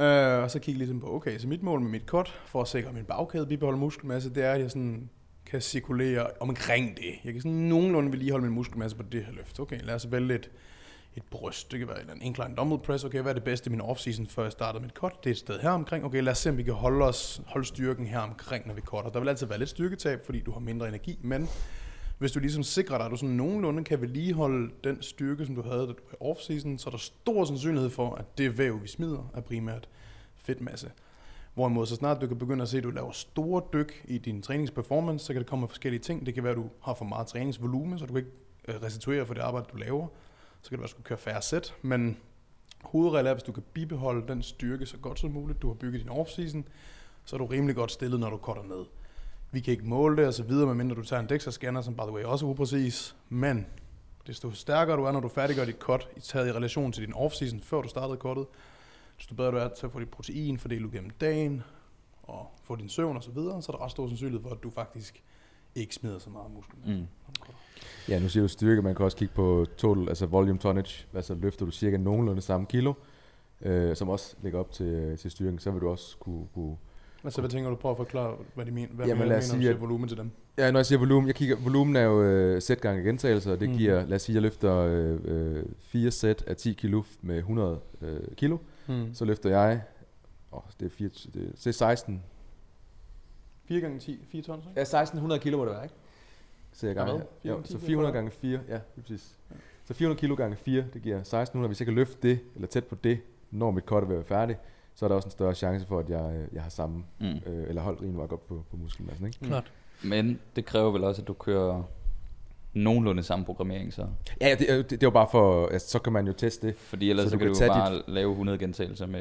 Øh, og så kigge ligesom på, okay, så mit mål med mit cut, for at sikre at min bagkæde bibeholder muskelmasse, det er, at jeg sådan kan cirkulere omkring det. Jeg kan sådan nogenlunde vedligeholde min muskelmasse på det her løft. Okay, lad os vælge et, et bryst. Det kan være en incline dumbbell press. Okay, hvad er det bedste i min offseason, før jeg startede mit cut? Det er et sted her omkring. Okay, lad os se, om vi kan holde, os, holde styrken her omkring, når vi cutter. Der vil altid være lidt styrketab, fordi du har mindre energi, men hvis du ligesom sikrer dig, at du sådan nogenlunde kan vedligeholde den styrke, som du havde, da du var i off-season, så er der stor sandsynlighed for, at det væv, vi smider, er primært fedtmasse. Hvorimod så snart du kan begynde at se, at du laver store dyk i din træningsperformance, så kan det komme med forskellige ting. Det kan være, at du har for meget træningsvolumen, så du kan ikke øh, restituere for det arbejde, du laver. Så kan det være, at du skal køre færre sæt. Men hovedreglen er, at hvis du kan bibeholde den styrke så godt som muligt, du har bygget din off-season, så er du rimelig godt stillet, når du cutter ned. Vi kan ikke måle det og så videre, medmindre du tager en DEXA-scanner, som by the way også er upræcis. Men desto stærkere du er, når du færdiggør dit cut, i taget i relation til din off-season, før du startede cuttet, desto bedre du er til at få dit protein fordelt gennem dagen, og få din søvn og så videre, så er der ret stor sandsynlighed for, at du faktisk ikke smider så meget muskel. Mm. Ja, nu siger du styrke, man kan også kigge på total, altså volume tonnage, altså løfter du cirka nogenlunde samme kilo, øh, som også ligger op til, til styrken, så vil du også kunne, kunne Altså, hvad tænker du på at forklare, hvad de mener, hvad Jamen, mener, os når du sige, siger at- volumen til dem? Ja, når jeg siger volumen, jeg kigger, volumen er jo øh, sæt gange gentagelser, og det Mm. mm. giver, lad os sige, jeg løfter øh, øh, fire sæt af 10 kilo med 100 øh, kilo, Hmm. så løfter jeg, åh, det er, 4, det, er- det er 16, 4 gange 10, 4 tons, ikke? ja, 1600 kilo må det være, ikke? Så jeg Ja, gange, ja, 4 så kilo 400 for- gange 4, ja, lige præcis. Så 400 kilo gange 4, det giver 1600. Hvis jeg kan løfte det, eller tæt på det, når mit cut er ved at være færdig, så er der også en større chance for, at jeg, øh, jeg har samme, Mm. øh, eller holdt rimelig meget op på, på muskelmassen, ikke? Klart. Men det kræver vel også, at du kører nogenlunde samme programmering så. Ja, ja, det, er jo- det, det var bare for, altså, så kan man jo teste det. Fordi ellers Så så, så du kan kan du bare lave 100 gentagelser med...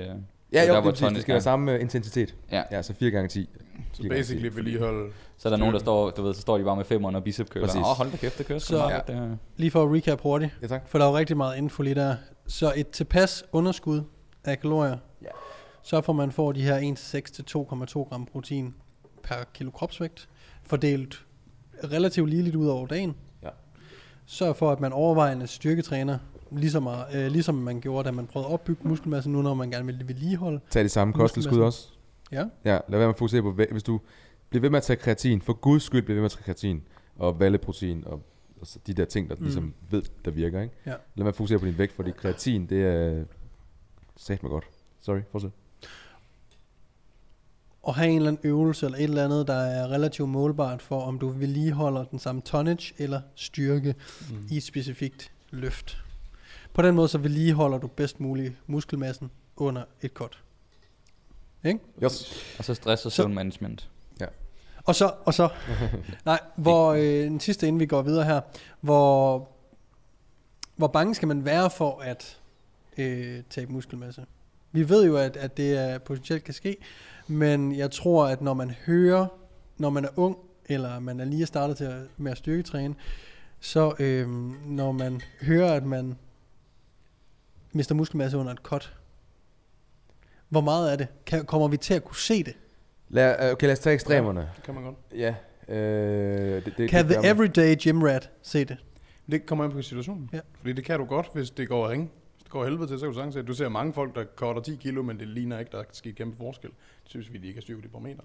Ja, jo, det, det, det skal ja. være samme øh, intensitet. Ja. Ja, så 4 gange 10. Så basically vedligeholde... Så er der nogen, der står, du ved, så står de bare med femmeren og bicep køler. Præcis. Åh, hold da kæft, det kører Så- så meget. Det er, Lige for at recap hurtigt, Ja, tak. for der er jo rigtig meget info lige der. Så et tilpas underskud af kalorier, Ja. Så får man får de her 1,6 til 2,2 gram protein per kilo kropsvægt, fordelt relativt ligeligt ud over dagen. Ja. Sørg for, at man overvejende styrketræner, ligesom, øh, ligesom man gjorde, da man prøvede at opbygge muskelmasse, nu når man gerne vil vedligeholde. Tag de samme kosttilskud også. Ja. Ja, lad være med at fokusere på, hvis du bliver ved med at tage kreatin, for guds skyld bliver ved med at tage kreatin, og valleprotein, og, og så de der ting, der Mm. ligesom ved, der virker, ikke? Ja. Lad at fokusere på din vægt, fordi kreatin, det er sagt mig godt. Sorry, fortsæt. Og have en eller anden øvelse eller et eller andet, der er relativt målbart for, om du vedligeholder den samme tonnage eller styrke Mm. i et specifikt løft. På den måde så vedligeholder du bedst muligt muskelmassen under et cut. Ikke? Yes. og så stress og Så- søvnmanagement. Og så, og så, [laughs] nej, hvor øh, den sidste, inden vi går videre her, hvor, hvor bange skal man være for at øh, tabe muskelmasse? Vi ved jo, at, at det er potentielt kan ske, men jeg tror, at når man hører, når man er ung, eller man er lige startet til at, med at styrketræne, så øh, når man hører, at man mister muskelmasse under et cut, hvor meget er det? Kan, kommer vi til at kunne se det? Lad, øh, okay, lad os tage ekstremerne. Det kan man godt. Ja. Øh, det, det, Kan det the everyday gym rat se det? Det kommer an på situationen. Ja. Fordi det kan du godt, hvis det går ringe. Går helvede til, så kan du sagtens se, at du ser mange folk, der cutter 10 kilo, men det ligner ikke, der skal kæmpe forskel. Det synes vi, de ikke har styr på de parametre.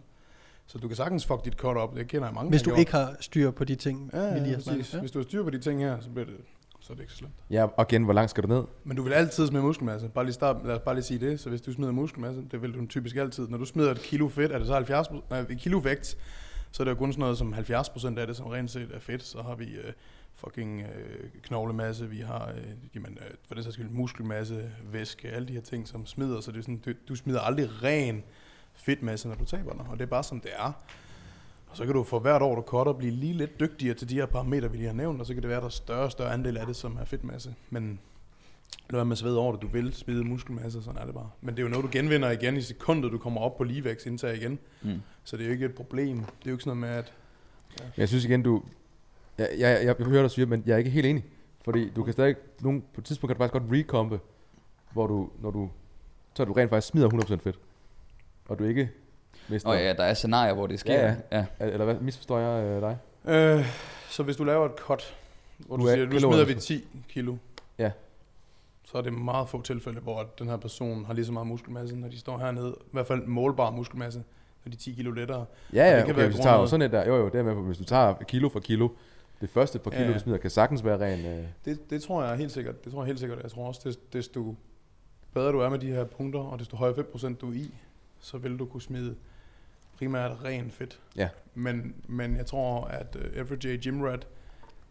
Så du kan sagtens fuck dit cut op. Det kender jeg mange, Hvis du ikke har styr på de ting, ja, vi lige har snakket. Ja. Hvis du har styr på de ting her, så bliver det så er det ikke så slemt. Ja, og igen, hvor langt skal du ned? Men du vil altid smide muskelmasse. Bare lige start, lad os bare lige sige det. Så hvis du smider muskelmasse, det vil du typisk altid. Når du smider et kilo fedt, er det så 70 nej, et kilo vægt, så er det jo kun sådan noget som 70 procent af det, som rent set er fedt. Så har vi øh, fucking øh, knoglemasse, vi har øh, jamen, øh, for det sags skyld muskelmasse, væske, alle de her ting, som smider. Så det er sådan, du, du smider aldrig ren fedtmasse, når du taber dig. Og det er bare som det er. Og så kan du for hvert år, du cutter, blive lige lidt dygtigere til de her parametre, vi lige har nævnt, og så kan det være, at der er større og større andel af det, som er fedtmasse. Men lad være med at svede over det, du vil smide muskelmasse, sådan er det bare. Men det er jo noget, du genvinder igen i sekundet, du kommer op på ligevægtsindtag igen. Mm. Så det er jo ikke et problem. Det er jo ikke sådan noget med, at... Men jeg synes igen, du... Jeg, jeg, jeg, jeg hører dig sige, men jeg er ikke helt enig. Fordi du kan stadig... Nogle, på et tidspunkt kan du faktisk godt recompe, hvor du, når du... Så du rent faktisk smider 100% fedt. Og du ikke mister... Og ja, der er scenarier, hvor det sker. Ja, ja. Eller hvad, misforstår jeg øh, dig? Øh, så hvis du laver et cut, hvor du, Du er siger, nu kilo, smider vi altså. 10 kilo, Ja. så er det meget få tilfælde, hvor den her person har lige så meget muskelmasse, når de står hernede. I hvert fald målbar muskelmasse, når de er 10 kilo lettere. Ja, ja, det kan okay, være hvis du tager jo grundet- sådan et der, jo jo, det er med på, hvis du tager kilo for kilo, det første par kilo, ja. du smider, kan sagtens være ren... Øh, Det, det tror jeg helt sikkert. Det tror jeg helt sikkert. Jeg tror også, des- desto bedre du er med de her punkter, og desto højere fedtprocent du er i, så vil du kunne smide primært ren fedt. Ja. Men, men jeg tror, at uh, Everyday Gym Rat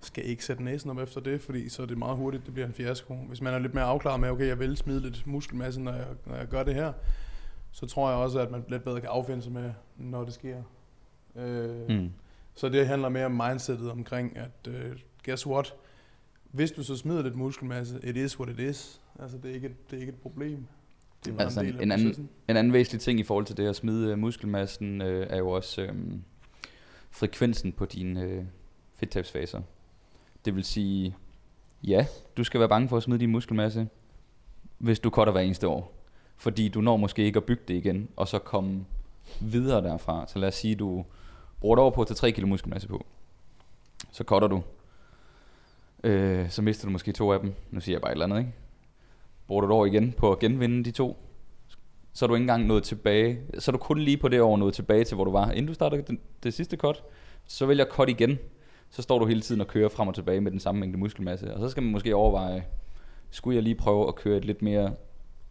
skal ikke sætte næsen op efter det, fordi så er det meget hurtigt, det bliver en fiasko. Hvis man er lidt mere afklaret med, okay, jeg vil smide lidt muskelmasse, når jeg, når jeg gør det her, så tror jeg også, at man lidt bedre kan affinde sig med, når det sker. Øh, Mm. Så det handler mere om mindsetet omkring, at uh, guess what? Hvis du så smider lidt muskelmasse, it is what it is. Altså, det er ikke et, det er ikke et problem. Det er Altså, en en anden-. En anden væsentlig ting i forhold til det at smide øh, muskelmassen, øh, er jo også øh, frekvensen på dine øh, fedttabsfaser. Det vil sige, ja, du skal være bange for at smide din muskelmasse, hvis du cutter hver eneste år. Fordi du når måske ikke at bygge det igen, og så komme videre derfra. Så lad os sige, du bruger et over på at tage 3 kilo muskelmasse på. Så cutter du. Øh, så mister du måske to af dem. Nu siger jeg bare et eller andet, ikke? Bruger du et år igen på at genvinde de to, så er du ikke engang nået tilbage. Så er du kun lige på det år nået tilbage til, hvor du var, inden du startede den, det sidste cut. Så vælger cut igen. Så står du hele tiden og kører frem og tilbage med den samme mængde muskelmasse. Og så skal man måske overveje, skulle jeg lige prøve at køre et lidt mere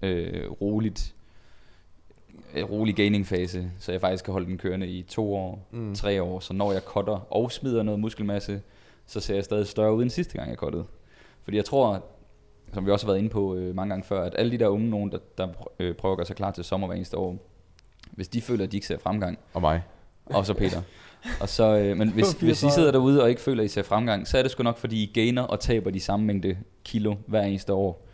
øh, roligt, rolig gaining fase, så jeg faktisk kan holde den kørende i to år, mm. tre år. Så når jeg cutter og smider noget muskelmasse, så ser jeg stadig større ud end sidste gang jeg cuttede. Fordi jeg tror, som vi også har været inde på øh, mange gange før, at alle de der unge nogen, der, der øh, prøver at gøre sig klar til sommer hver eneste år, hvis de føler, at de ikke ser fremgang, Og mig. og så Peter. Og så, øh, men [laughs] hvis, hvis I sidder derude og ikke føler, at I ser fremgang, så er det sgu nok, fordi I gainer og taber de samme mængde kilo hver eneste år.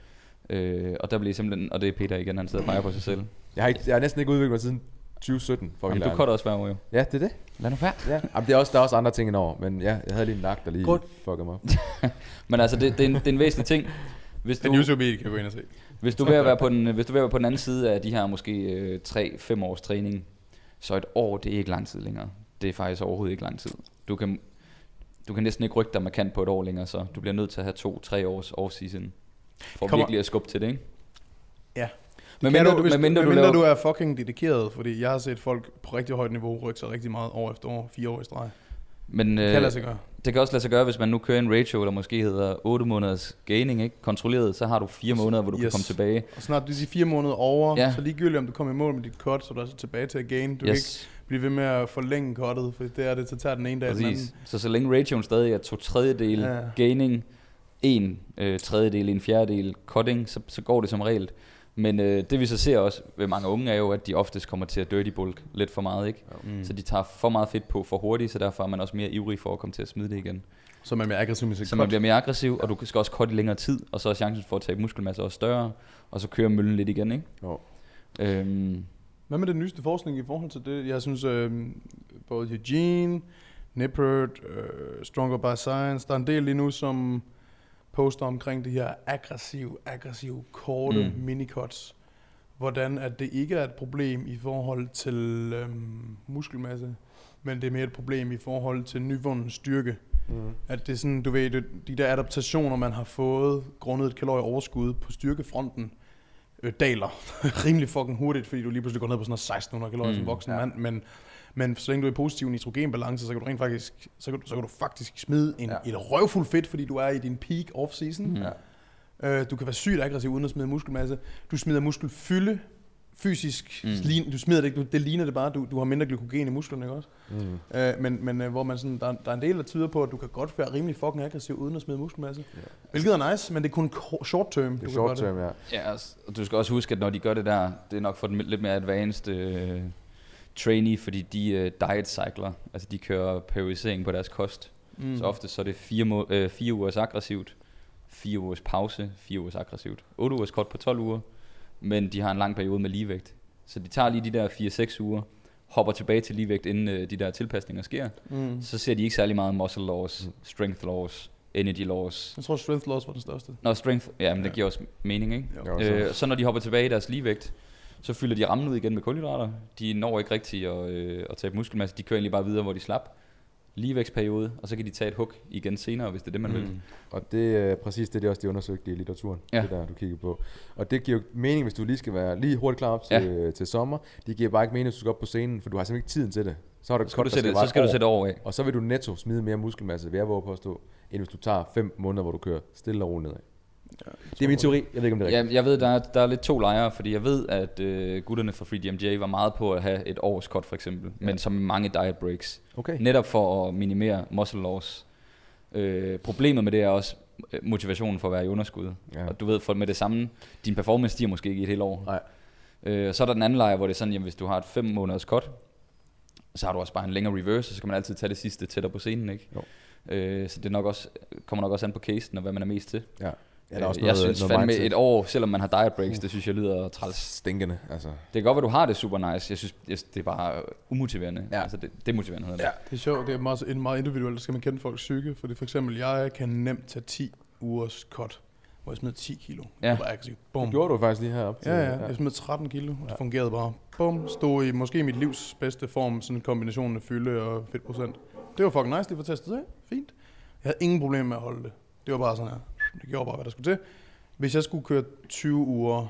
Øh, og der bliver I simpelthen, og det er Peter igen, han sidder og peger på sig selv. Jeg har, ikke, jeg har næsten ikke udviklet mig siden 2017, for Jamen, du cutter også hver år jo. Ja, det er det. Lad nu være. Ja. Jamen, det er også, der er også andre ting indover, men ja, jeg havde lige en nak, der lige Grund- fuckede mig op. [laughs] Men altså, det, det, er en, det er en væsentlig ting. Hvis Den du, YouTube kan gå ind og se. hvis du at være på den, hvis du at være på den anden side af de her måske øh, 3-5 års træning, så et år, det er ikke lang tid længere. Det er faktisk overhovedet ikke lang tid. Du kan, du kan næsten ikke rykke dig markant på et år længere, så du bliver nødt til at have to-tre års off-season. For Kommer- virkelig at skubbe til det, ikke? Men mindre, du, hvis, med mindre, du, medmindre laver, du er fucking dedikeret, fordi jeg har set folk på rigtig højt niveau rykke sig rigtig meget år efter år, fire år i streg. men, Det øh, kan lade sig gøre. det kan også lade sig gøre, hvis man nu kører en ratio, der måske hedder 8 måneders gaining, ikke? Kontrolleret, så har du 4 måneder, hvor du yes. kan komme tilbage. Og snart du er de fire måneder over, Ja. så ligegyldigt om du kommer i mål med dit cut, så er du altså tilbage til at gain. Du yes. kan ikke blive ved med at forlænge cuttet, for det er det, så tager den ene dag den anden. præcis. Så så længe ratioen stadig er to tredjedel Ja. gaining, en øh, tredjedel, en fjerdedel cutting, så, så går det som regel. Men øh, det vi så ser også ved mange unge er jo, at de oftest kommer til at dirty bulk lidt for meget, ikke? Mm. Så de tager for meget fedt på for hurtigt, så derfor er man også mere ivrig for at komme til at smide det igen. Så er man mere aggressiv med sit Så man bliver mere aggressiv, og du skal også cutte i længere tid, og så er chancen for at tabe muskelmasse også større, og så kører møllen lidt igen, ikke? Jo. Øhm, Hvad med den nyeste forskning i forhold til det? Jeg synes, øh, både Eugene, Nippert, øh, Stronger by Science, der er en del lige nu, som poster omkring de her aggressive, aggressive, korte Mm. minicuts. Hvordan at det ikke er et problem i forhold til øhm, muskelmasse, men det er mere et problem i forhold til nyvunden styrke. Mm. At det er sådan, du ved, de der adaptationer, man har fået grundet et kalorieoverskud på styrkefronten, øh, daler [laughs] rimelig fucking hurtigt, fordi du lige pludselig går ned på sådan noget 1600 kalorier Mm, som voksen ja. mand. Men, Men så længe du er i positiv nitrogenbalance, så kan du rent faktisk, så kan du, så kan du faktisk smide en, Ja. et røvfuld fedt, fordi du er i din peak off-season. Mm. Ja. Øh, du kan være sygt aggressiv uden at smide muskelmasse. Du smider muskelfylde fysisk. Mm. Mm. Du smider det ikke, du, det ligner det bare. Du, du har mindre glykogen i musklerne, ikke også? Mm. Øh, men men øh, hvor man sådan, der, der er en del, der tyder på, at du kan godt være rimelig fucking aggressiv uden at smide muskelmasse. Ja. Hvilket er nice, men det er kun short term. Det er short term, ja. Ja, altså, og du skal også huske, at når de gør det der, det er nok for den lidt mere advanced øh, trainee, fordi de øh, diet cycler, altså de kører periodisering på deres kost. Mm. Mm. Så ofte så er det fire, må, øh, fire ugers aggressivt, fire ugers pause, fire ugers aggressivt, otte ugers kort på 12 uger, men de har en lang periode med ligevægt. Så de tager lige de der 4-6 uger, hopper tilbage til ligevægt, inden øh, de der tilpasninger sker. Mm. Så ser de ikke særlig meget muscle loss, strength loss, energy loss. Jeg tror, strength loss var den største. Nå, strength, ja, men det Ja. giver også mening, ikke? Jo. Øh, så når de hopper tilbage i deres ligevægt, så fylder de rammen ud igen med kulhydrater. De når ikke rigtig at, øh, at tabe muskelmasse. De kører egentlig bare videre, hvor de slap. Ligevægtsperiode, og så kan de tage et hug igen senere, hvis det er det, man mm. vil. Og det er præcis det, de også de undersøgte i litteraturen, Ja. det der, du kigger på. Og det giver jo mening, hvis du lige skal være lige hurtigt klar op til, ja. til sommer. Det giver bare ikke mening, hvis du skal op på scenen, for du har simpelthen ikke tiden til det. Så, har du Så skal, du der sætte, så skal du år. sætte over af. Og så vil du netto smide mere muskelmasse, vil jeg våge på at stå, end hvis du tager fem måneder, hvor du kører stille og roligt nedad. Ja, Det er min teori. Jeg ved ikke, om det er Ja, rigtigt. jeg ved, der er, der er lidt to lejre, fordi jeg ved, at øh, gutterne fra Free DMJ var meget på at have et års cut for eksempel, ja. men som mange diet breaks. Okay. Netop for at minimere muscle loss. Øh, problemet med det er også øh, motivationen for at være i underskud. Ja. Ja. Og du ved, for med det samme, din performance stiger måske ikke i et helt år. Nej. Øh, så er der den anden lejr, hvor det er sådan, jamen hvis du har et 5 måneders cut, så har du også bare en længere reverse, og så kan man altid tage det sidste tættere på scenen, ikke? Jo. Øh, så det er nok også, kommer nok også an på casen, og hvad man er mest til. Ja. Ja, Ja, der er også jeg noget, synes noget fandme mindset. et år, selvom man har diet breaks, det synes jeg lyder træls. Stinkende, altså. Det kan godt være, du har det super nice. Jeg synes, jeg- det er bare umotiverende. Ja. Altså, det, demotiverende hedder det. Det er sjovt, det er meget, en meget individuelt, der skal man kende folks psyke. Fordi for eksempel, jeg kan nemt tage 10 ugers cut, hvor jeg smider 10 kilo. Ja. Det var aggressivt. Bum. Det gjorde du faktisk lige heroppe. til- Ja, ja, jeg smed 13 kilo, og det Ja. fungerede bare. Bum, stod i måske mit livs bedste form, sådan en kombination af fylde og fedtprocent. Det var fucking nice, det var testet af. Fint. Jeg havde ingen problemer med at holde det. Det var bare sådan her. Det gjorde bare, hvad der skulle til. Hvis jeg skulle køre 20 uger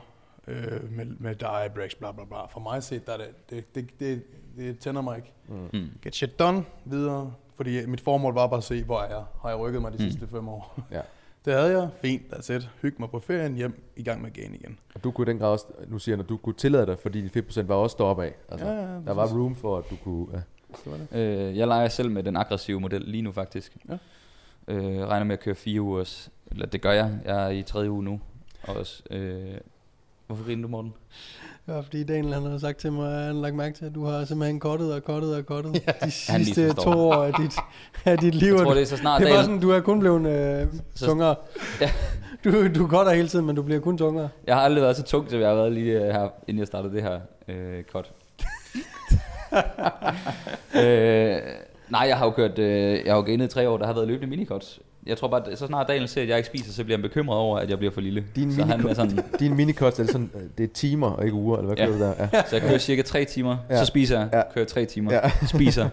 øh, med, med diet breaks, bla bla bla, for mig set, der er det, det, det, det, det tænder mig ikke. Mm. Mm. Get shit done videre, fordi mit formål var bare at se, hvor er jeg. Har jeg rykket mig de Mm. sidste fem år? [laughs] Ja. Det havde jeg. Fint, that's it. Hygge mig på ferien, hjem, i gang med gain igen. Og du kunne den grad også, nu siger jeg, at du kunne tillade dig, fordi din fedtprocent var også deroppe af. Altså, Ja, ja, der var room for, at du kunne... Ja. Det var det. Øh, jeg leger selv med den aggressive model lige nu faktisk. Ja. Øh, regner med at køre fire ugers. Eller det gør jeg. Jeg er i tredje uge nu. Også, øh, hvorfor griner du, Morten? Ja, fordi Daniel han har sagt til mig, at han har lagt mærke til, at du har simpelthen kottet og kottet og kottet de Han lige sidste to år af dit, af dit liv. Jeg tror, det er så snart det er bare sådan, du er kun blevet øh, Så- tungere. Ja. Du, du cutter hele tiden, men du bliver kun tungere. Jeg har aldrig været så tung, som jeg har været lige øh, her, inden jeg startede det her øh, cut. [laughs] øh, nej, jeg har jo kørt, øh, jeg har jo gainet i tre år, der har været løbende minicuts. Jeg tror bare, at så snart Daniel ser, at jeg ikke spiser, så bliver han bekymret over, at jeg bliver for lille. Din så han er sådan, [laughs] Din minikost er det sådan, øh, det er timer og ikke uger, eller hvad Ja. kører du der? Ja. så jeg kører cirka tre timer, Ja. så spiser jeg, Ja. kører tre timer, Ja. spiser.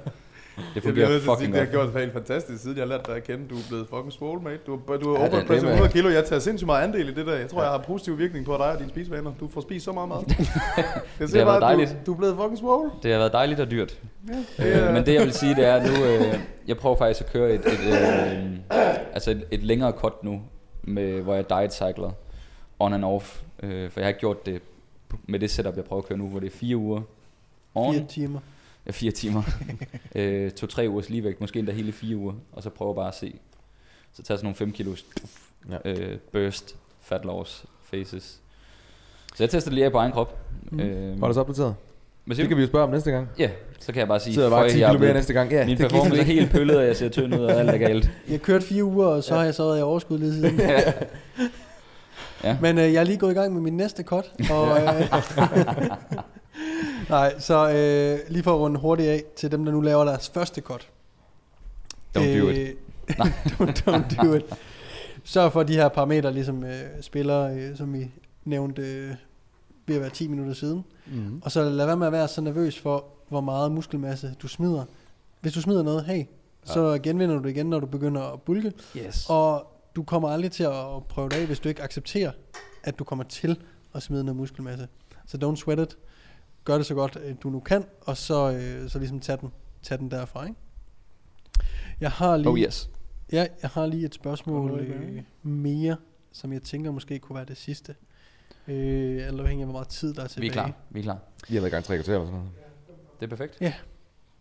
Det fungerer fucking det har godt. gjort det helt fantastisk, siden jeg har lært dig at kende. Du er blevet fucking swole, mate. Du, har- du har Ja, det- overpresset det er- 100 kilo. Jeg tager sindssygt meget andel i det der. Jeg tror, jeg har positiv virkning på dig og dine spisevaner. Du får spist så meget mad. [laughs] det, har ser været bare, at dejligt. Du, du er blevet fucking swole. Det har været dejligt og dyrt. Ja, Øh, men det jeg vil sige, det er at nu, øh, jeg prøver faktisk at køre et, et, øh, altså et, et længere cut nu, med, hvor jeg diet cycler on and off. Øh, for jeg har ikke gjort det med det setup, jeg prøver at køre nu, hvor det er fire uger on, Fire timer. ja, fire timer, [laughs] øh, to-tre ugers ligevægt, måske endda hele fire uger, og så prøver bare at se. Så tager sådan nogle 5 kilos Ja. øh, burst, fat loss, faces. Så jeg tester det lige af på egen krop. Mm. Øh, Hold os opdateret. Hvad siger Det kan vi jo spørge om næste gang. Ja, så kan jeg bare sige, Sidder bare "Føj, 10 jeg er kilo mere blevet- næste gang. Ja, min performance gider er helt pøllet, og jeg ser tynd ud, og alt er galt. [laughs] Jeg kørte fire uger, og så Ja. har jeg så været i overskud lige siden. ja. Ja. Men øh, jeg er lige gået i gang med min næste cut. Og, øh, [laughs] nej, så øh, lige for at runde hurtigt af til dem, der nu laver deres første cut. Don't do it. Øh, [laughs] don't, don't do it. Sørg for, at de her parametre ligesom øh, spiller, øh, som vi nævnte øh, ved at være 10 minutter siden. Mm. Og så lad være med at være så nervøs for, hvor meget muskelmasse du smider. Hvis du smider noget, hey, så genvinder du det igen, når du begynder at bulke. Yes. Og du kommer aldrig til at prøve det af, hvis du ikke accepterer, at du kommer til at smide noget muskelmasse. Så don't sweat it. gør det så godt, øh, du nu kan, og så, øh, så ligesom tage den, tage den derfra, ikke? Jeg har lige, Oh yes. ja, jeg har lige et spørgsmål øh, mere, som jeg tænker måske kunne være det sidste. Øh, eller afhængig af, hvor meget tid der er tilbage. Vi er klar. Vi er klar. Vi har været i gang tre kvarter eller sådan noget. Det er perfekt.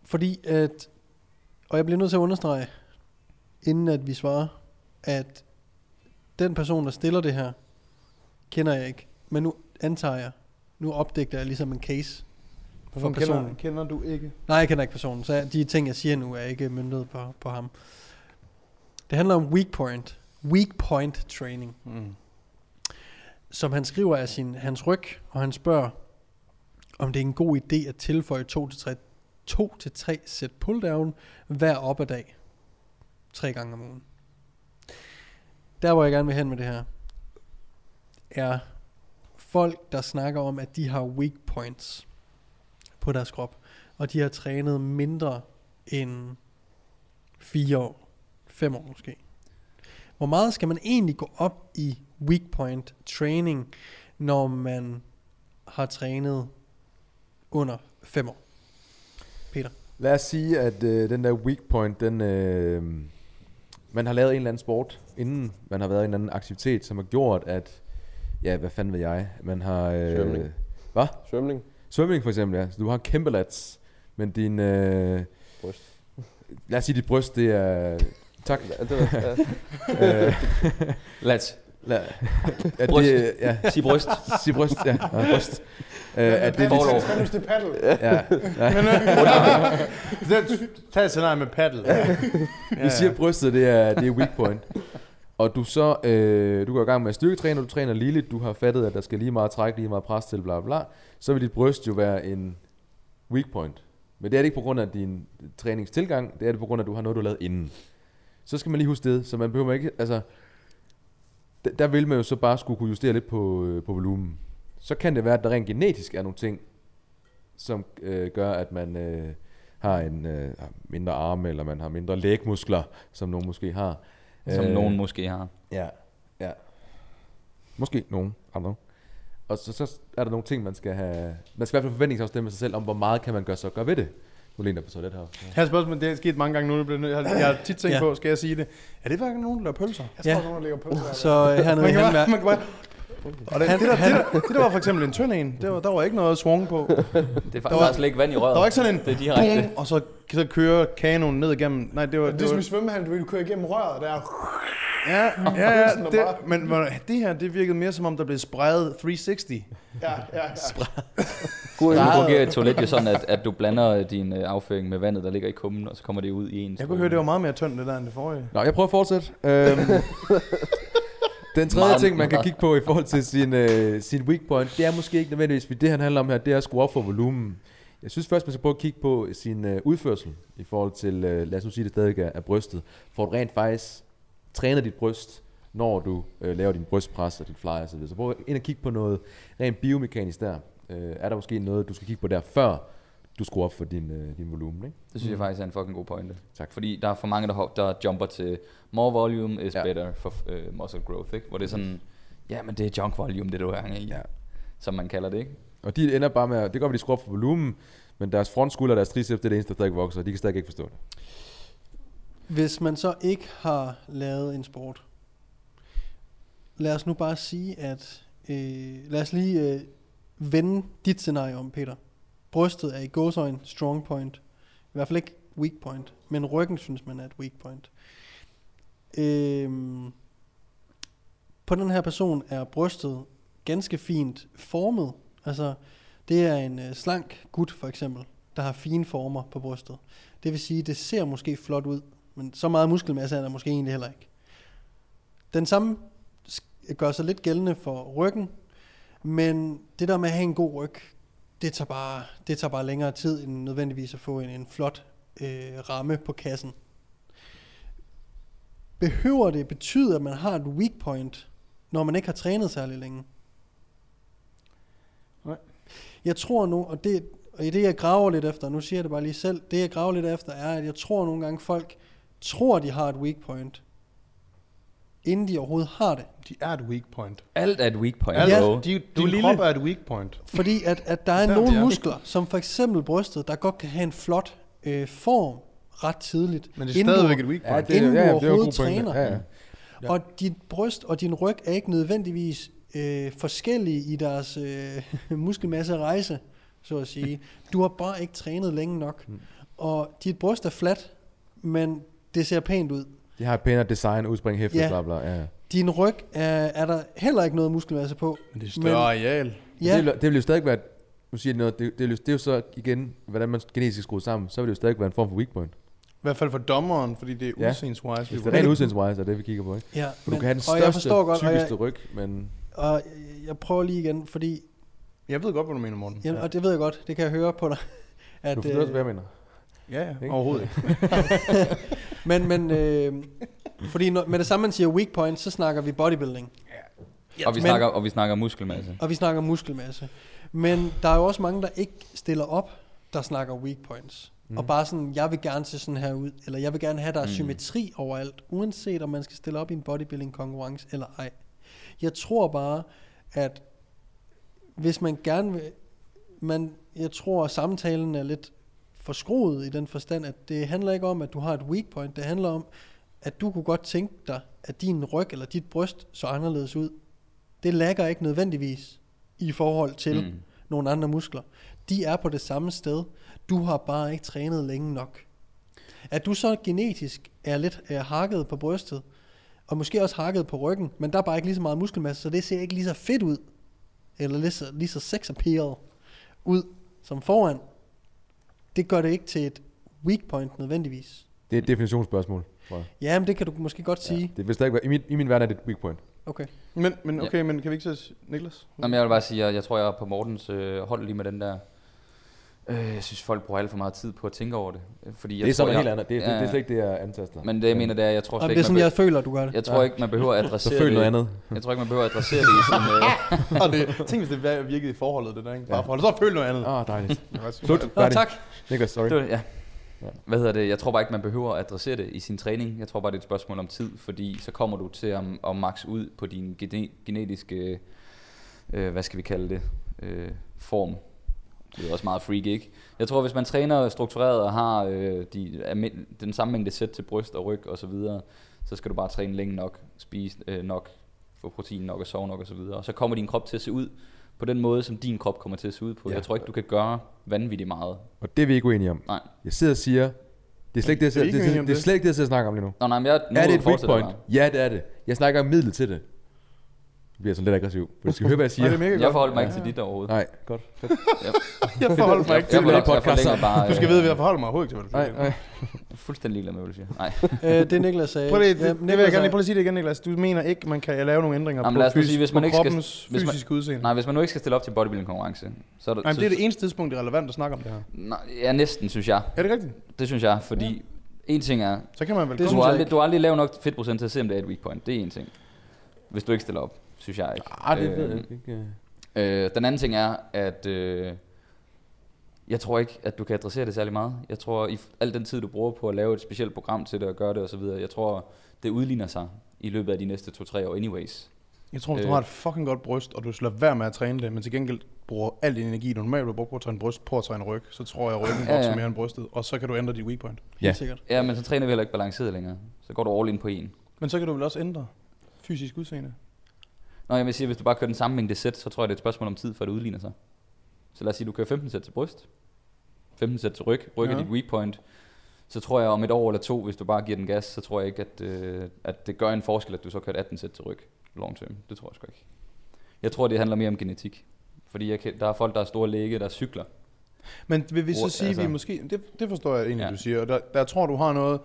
Fordi at, og jeg bliver nødt til at understrege, inden at vi svarer, at den person, der stiller det her, kender jeg ikke. Men nu antager jeg, nu opdægter jeg ligesom en case for Personen personen. kender, kender du ikke? Nej, jeg kender ikke personen, så de ting, jeg siger nu, er ikke myndet på, på ham. Det handler om weak point. Weak point training. Mm. Som han skriver af sin, hans ryg, og han spørger, om det er en god idé at tilføje 2-3 to til tre sæt pulldown hver op ad dag. Tre gange om ugen. Der, hvor jeg gerne vil hen med det her, er folk, der snakker om, at de har weak points på deres krop, og de har trænet mindre end fire år, fem år måske. Hvor meget skal man egentlig gå op i weak point training, når man har trænet under fem år? Peter. Lad os sige, at øh, den der weak point, den, øh, man har lavet en eller anden sport, inden man har været i en eller anden aktivitet, som har gjort, at, ja, hvad fanden ved jeg, man har... Øh, Svømning. Hvad? Svømning. Svømning for eksempel, ja. Så du har kæmpe lats, men din... Øh, Bryst. lad os sige, dit bryst, det er... Tak. Ja, det ja. øh, Let's. lad, ja, Bryst. Det, ja, Sig bryst. sig bryst, ja. ja bryst. Øh, at det, Forlov. Spanish til paddle. ja, ja. [laughs] Så Tag et scenarie med paddle. Ja, Vi siger, at brystet det er, det er weak point. Og du så, øh, du går i gang med at styrketræne, og du træner ligeligt, du har fattet, at der skal lige meget træk, lige meget pres til, bla bla, så vil dit bryst jo være en weak point. Men det er det ikke på grund af din træningstilgang, det er det på grund af, at du har noget, du har lavet inden. Så skal man lige huske det, så man behøver ikke, altså, der, der vil man jo så bare skulle kunne justere lidt på, øh, på volumen. Så kan det være, at der rent genetisk er nogle ting, som øh, gør, at man øh, har en øh, mindre arme, eller man har mindre lægmuskler, som nogen måske har. Som Øh, nogen måske har. Ja, ja. Måske nogen andre. Og så, så er der nogle ting, man skal have... Man skal i hvert fald forventningsafstemme med sig selv om, hvor meget kan man gøre så gøre ved det. Nu ligner på toilet her. Her er det er sket mange gange nu. Jeg, bliver jeg, jeg har tit tænkt Ja. på, skal jeg sige det? Er det faktisk nogen, der laver pølser? Jeg tror, Ja. ja. nogen, der på det. Så øh, hernede Man i Hanvær, man kan bare, og det, Han- det, der, han- det, der, det der var for eksempel en tynd en, det var, der var ikke noget swung på. [laughs] Det er Der faktisk var- slet ikke vand i røret. Der var ikke sådan en Det er direkte. boom, og så, så kører kanonen ned igennem. Nej, det var... Det er som var i svømmehallen, du ved, du kører igennem røret der. [laughs] ja, ja, ja, det, bare- men det her, det virkede mere som om, der blev sprejet 360. Ja, ja, ja. Nu fungerer et toilet jo sådan, at, at du blander din øh, afføring med vandet, der ligger i kummen, og så kommer det ud i en Jeg kunne høre, det var meget mere tyndt, det der, end det forrige. Nå, jeg prøver at fortsætte. Øhm, [laughs] den tredje Meget- ting, man kan kigge på i forhold til sin, øh, sin weak point, det er måske ikke nødvendigvis, fordi det han handler om her, det er at skrue op for volumen. Jeg synes først, man skal prøve at kigge på sin øh, udførsel i forhold til, øh, lad os nu sige, det stadig er, er brystet. For at rent faktisk træner dit bryst, når du øh, laver din brystpres og dit fly og så. Så prøv ind og kigge på noget rent biomekanisk der. Øh, er der måske noget, du skal kigge på der, før du skruer op for din, øh, din volumen, ikke? Det synes jeg faktisk er en fucking god pointe. Tak. Fordi der er for mange, der, hop- der jumper til more volume is Ja. better for uh, muscle growth, ikke? Hvor det er sådan, ja, men det er junk volume, det du er i, Ja. som man kalder det, ikke? Og de ender bare med, det går, at de skruer op for volumen, men deres frontskulder og deres triceps, det er det eneste, der stadig vokser, og de kan stadig ikke forstå det hvis man så ikke har lavet en sport, lad os nu bare sige, at øh, lad os lige øh, vende dit scenarie om, Peter. Brystet er i gåsøjne strong point. I hvert fald ikke weak point, men ryggen synes man er et weak point. Øh, på den her person er brystet ganske fint formet. Altså, det er en øh, slank gut for eksempel, der har fine former på brystet. Det vil sige, det ser måske flot ud, men så meget muskelmasse er der måske egentlig heller ikke. Den samme gør sig lidt gældende for ryggen, men det der med at have en god ryg, det tager bare, det tager bare længere tid end nødvendigvis at få en, en flot øh, ramme på kassen. Behøver det betyde, at man har et weak point, når man ikke har trænet særlig længe? Nej. Jeg tror nu, og det, og i det jeg graver lidt efter, nu siger jeg det bare lige selv, det jeg graver lidt efter er, at jeg tror nogle gange folk tror, de har et weak point, inden de overhovedet har det. De er et weak point. Alt er et weak point, Ja, ja, de, Du er din lille. krop er et weak point. Fordi at, at der er Der, nogle ja. muskler, som for eksempel brystet, der godt kan have en flot øh, form ret tidligt. Men det er inden du- stadigvæk et weak Ja, point. det, Inden du ja, ja, det er jo en overhovedet god pointe. træner. Ja, ja. Ja. Og dit bryst og din ryg er ikke nødvendigvis øh, forskellige i deres øh, [laughs] muskelmasse rejse, så at sige. Du har bare ikke trænet længe nok. Mm. Og dit bryst er fladt, men det ser pænt ud. De har et pænere design, udspring, hæfte, Ja. bla bla. Ja. ja. Din ryg er, er der heller ikke noget muskelmasse på. Men det er større areal. Ja, Det, vil, det vil jo stadig være, nu siger noget, det, det, vil jo- det er jo så igen, hvordan man genetisk skruer sammen, så vil det jo stadig være en form for weak point. I hvert fald for dommeren, fordi det er Ja. udseendswise. Vi det er rent udseendswise, er det vi kigger på, ikke? ja For du kan have den og jeg største, godt, tykkeste jeg, ryg, men og jeg prøver lige igen, fordi, Jeg ved godt, hvad du mener, Morten. ja. og det ved jeg godt, det kan jeg høre på dig. At, du forstår også, hvad jeg mener. Ja, ja. Ikke? Overhovedet ikke. [laughs] Men, men øh, fordi når, med det samme, man siger weak point, så snakker vi bodybuilding. og, vi men- snakker, og vi snakker muskelmasse. Og vi snakker muskelmasse. Men der er jo også mange, der ikke stiller op, der snakker weak points. Mm. Og bare sådan, jeg vil gerne se sådan her ud, eller jeg vil gerne have, der er Mm. symmetri overalt, uanset om man skal stille op i en bodybuilding konkurrence eller ej. Jeg tror bare, at hvis man gerne vil, man, jeg tror, at samtalen er lidt forskruet i den forstand, at det handler ikke om, at du har et weak point, det handler om, at du kunne godt tænke dig, at din ryg eller dit bryst så anderledes ud. Det lægger ikke nødvendigvis i forhold til. Mm. nogle andre muskler. De er på det samme sted. Du har bare ikke trænet længe nok. At du så genetisk er lidt er hakket på brystet, og måske også hakket på ryggen, men der er bare ikke lige så meget muskelmasse, så det ser ikke lige så fedt ud, eller lige så, lige så sex appeal ud som foran. Det gør det ikke til et weak point nødvendigvis. Det er et definitionsspørgsmål, tror jeg. Ja, men det kan du måske godt sige. Ja, det vil stadig være, i min, i min verden er det et weak point. Okay. Men, men okay, men kan vi ikke så... Niklas? Nå, men jeg vil bare sige, at jeg tror, jeg er på Mortens øh, hold lige med den der... Øh, jeg synes, folk bruger alt for meget tid på at tænke over det. Øh, Fordi jeg det er tror, jeg, helt andet. Det, det, det, er slet ikke det, jeg antaster. Men det, jeg mener, det er, jeg tror Og slet det er ikke, sådan, jeg føler, du gør det. jeg tror ikke, man behøver at [laughs] så adressere føl noget det. andet. Jeg tror ikke, man behøver at adressere det i sin... [laughs] Øh, Og det, [laughs] tænk, hvis det virkede i forholdet, det der, ikke? Bare Ja. for så føl noget andet. Åh, oh, dejligt. Slut. Nå, tak. Niklas, sorry. det ja. Ja. Hvad hedder det? Jeg tror bare ikke, man behøver at adressere det i sin træning. Jeg tror bare, det er et spørgsmål om tid, fordi så kommer du til at, at max ud på din gene, genetiske, øh, hvad skal vi kalde det, øh, form. Det er også meget freak, ikke? Jeg tror, hvis man træner struktureret og har øh, de, den samme mængde sæt til bryst og ryg og så videre, så skal du bare træne længe nok, spise øh, nok, få protein nok og sove nok og så videre. Og så kommer din krop til at se ud på den måde, som din krop kommer til at se ud på. Ja. Jeg tror ikke, du kan gøre vanvittigt meget. Og det er vi ikke uenige om. Nej. Jeg sidder og siger, det er slet ikke det, jeg Det det, det, om det, er det. slet ikke det, jeg sidder og snakker om lige nu. Nå, nej, men jeg, nu Er det et weak point? Ja, det er det. Jeg snakker om middel til det. Det bliver sådan lidt aggressiv. Du skal høre, hvad jeg Nej, siger. [laughs] det er mega Jeg forholder mig ikke til dit overhovedet. Nej, godt. Fedt. [laughs] Jeg forholder mig ikke Jeg, til det podcast bare... Du skal øh, vide, at jeg forholder mig overhovedet ikke til, hvad du Nej, siger. nej. Er [laughs] fuldstændig ligeglad med, hvad du siger. Nej. Øh, det Niklas sagde. Prøv lige, det, Ja, det vil jeg gerne lige prøve at sige det igen, Niklas. Du mener ikke, man kan lave nogle ændringer Jamen, på, lad os nu fys- sige, hvis på man ikke skal- kroppens hvis man- fysiske udseende? Nej, hvis man nu ikke skal stille op til bodybuilding-konkurrence, så er der... Nej, men så, det er det eneste tidspunkt, det er relevant at snakke om det her. Nej, ja, næsten, synes jeg. Er det rigtigt? Det synes jeg, fordi en ting er, Så kan man vel Det du har, aldrig, ikke. du har aldrig lavet nok fedtprocent til at se, om det er et weak point. Det er en ting. Hvis du ikke stiller op, synes jeg ikke. Ah, det ved Øh, jeg ikke. Øh, den anden ting er, at øh, jeg tror ikke, at du kan adressere det særlig meget. Jeg tror, i al den tid, du bruger på at lave et specielt program til det og gøre det osv., jeg tror, det udligner sig i løbet af de næste 2-3 år anyways. Jeg tror, hvis du Øh. har et fucking godt bryst, og du slår være med at træne det, men til gengæld bruger al din energi, du normalt vil bruge på at træne bryst, på at træne ryg, så tror jeg, at ryggen Ja, ja. vokser mere end brystet, og så kan du ændre dit weak point. Ja. Helt sikkert. Ja, men så træner vi heller ikke balanceret længere. Så går du all in på en. Men så kan du vel også ændre fysisk udseende. Nå, jeg vil sige, hvis du bare kører den samme mængde sæt, så tror jeg, det er et spørgsmål om tid, før det udligner sig. Så lad os sige, du kører 15 sæt til bryst, 15 sæt til ryg, ryg Ja. dit weak point. Så tror jeg om et år eller to, hvis du bare giver den gas, så tror jeg ikke, at, øh, at det gør en forskel, at du så kører 18 sæt til ryg long term. Det tror jeg sgu ikke. Jeg tror, det handler mere om genetik. Fordi jeg kan, der er folk, der er store læge, der cykler. Men vil vi så sige, altså, vi måske, det, det forstår jeg egentlig. Ja. du siger, og der, der tror du har noget,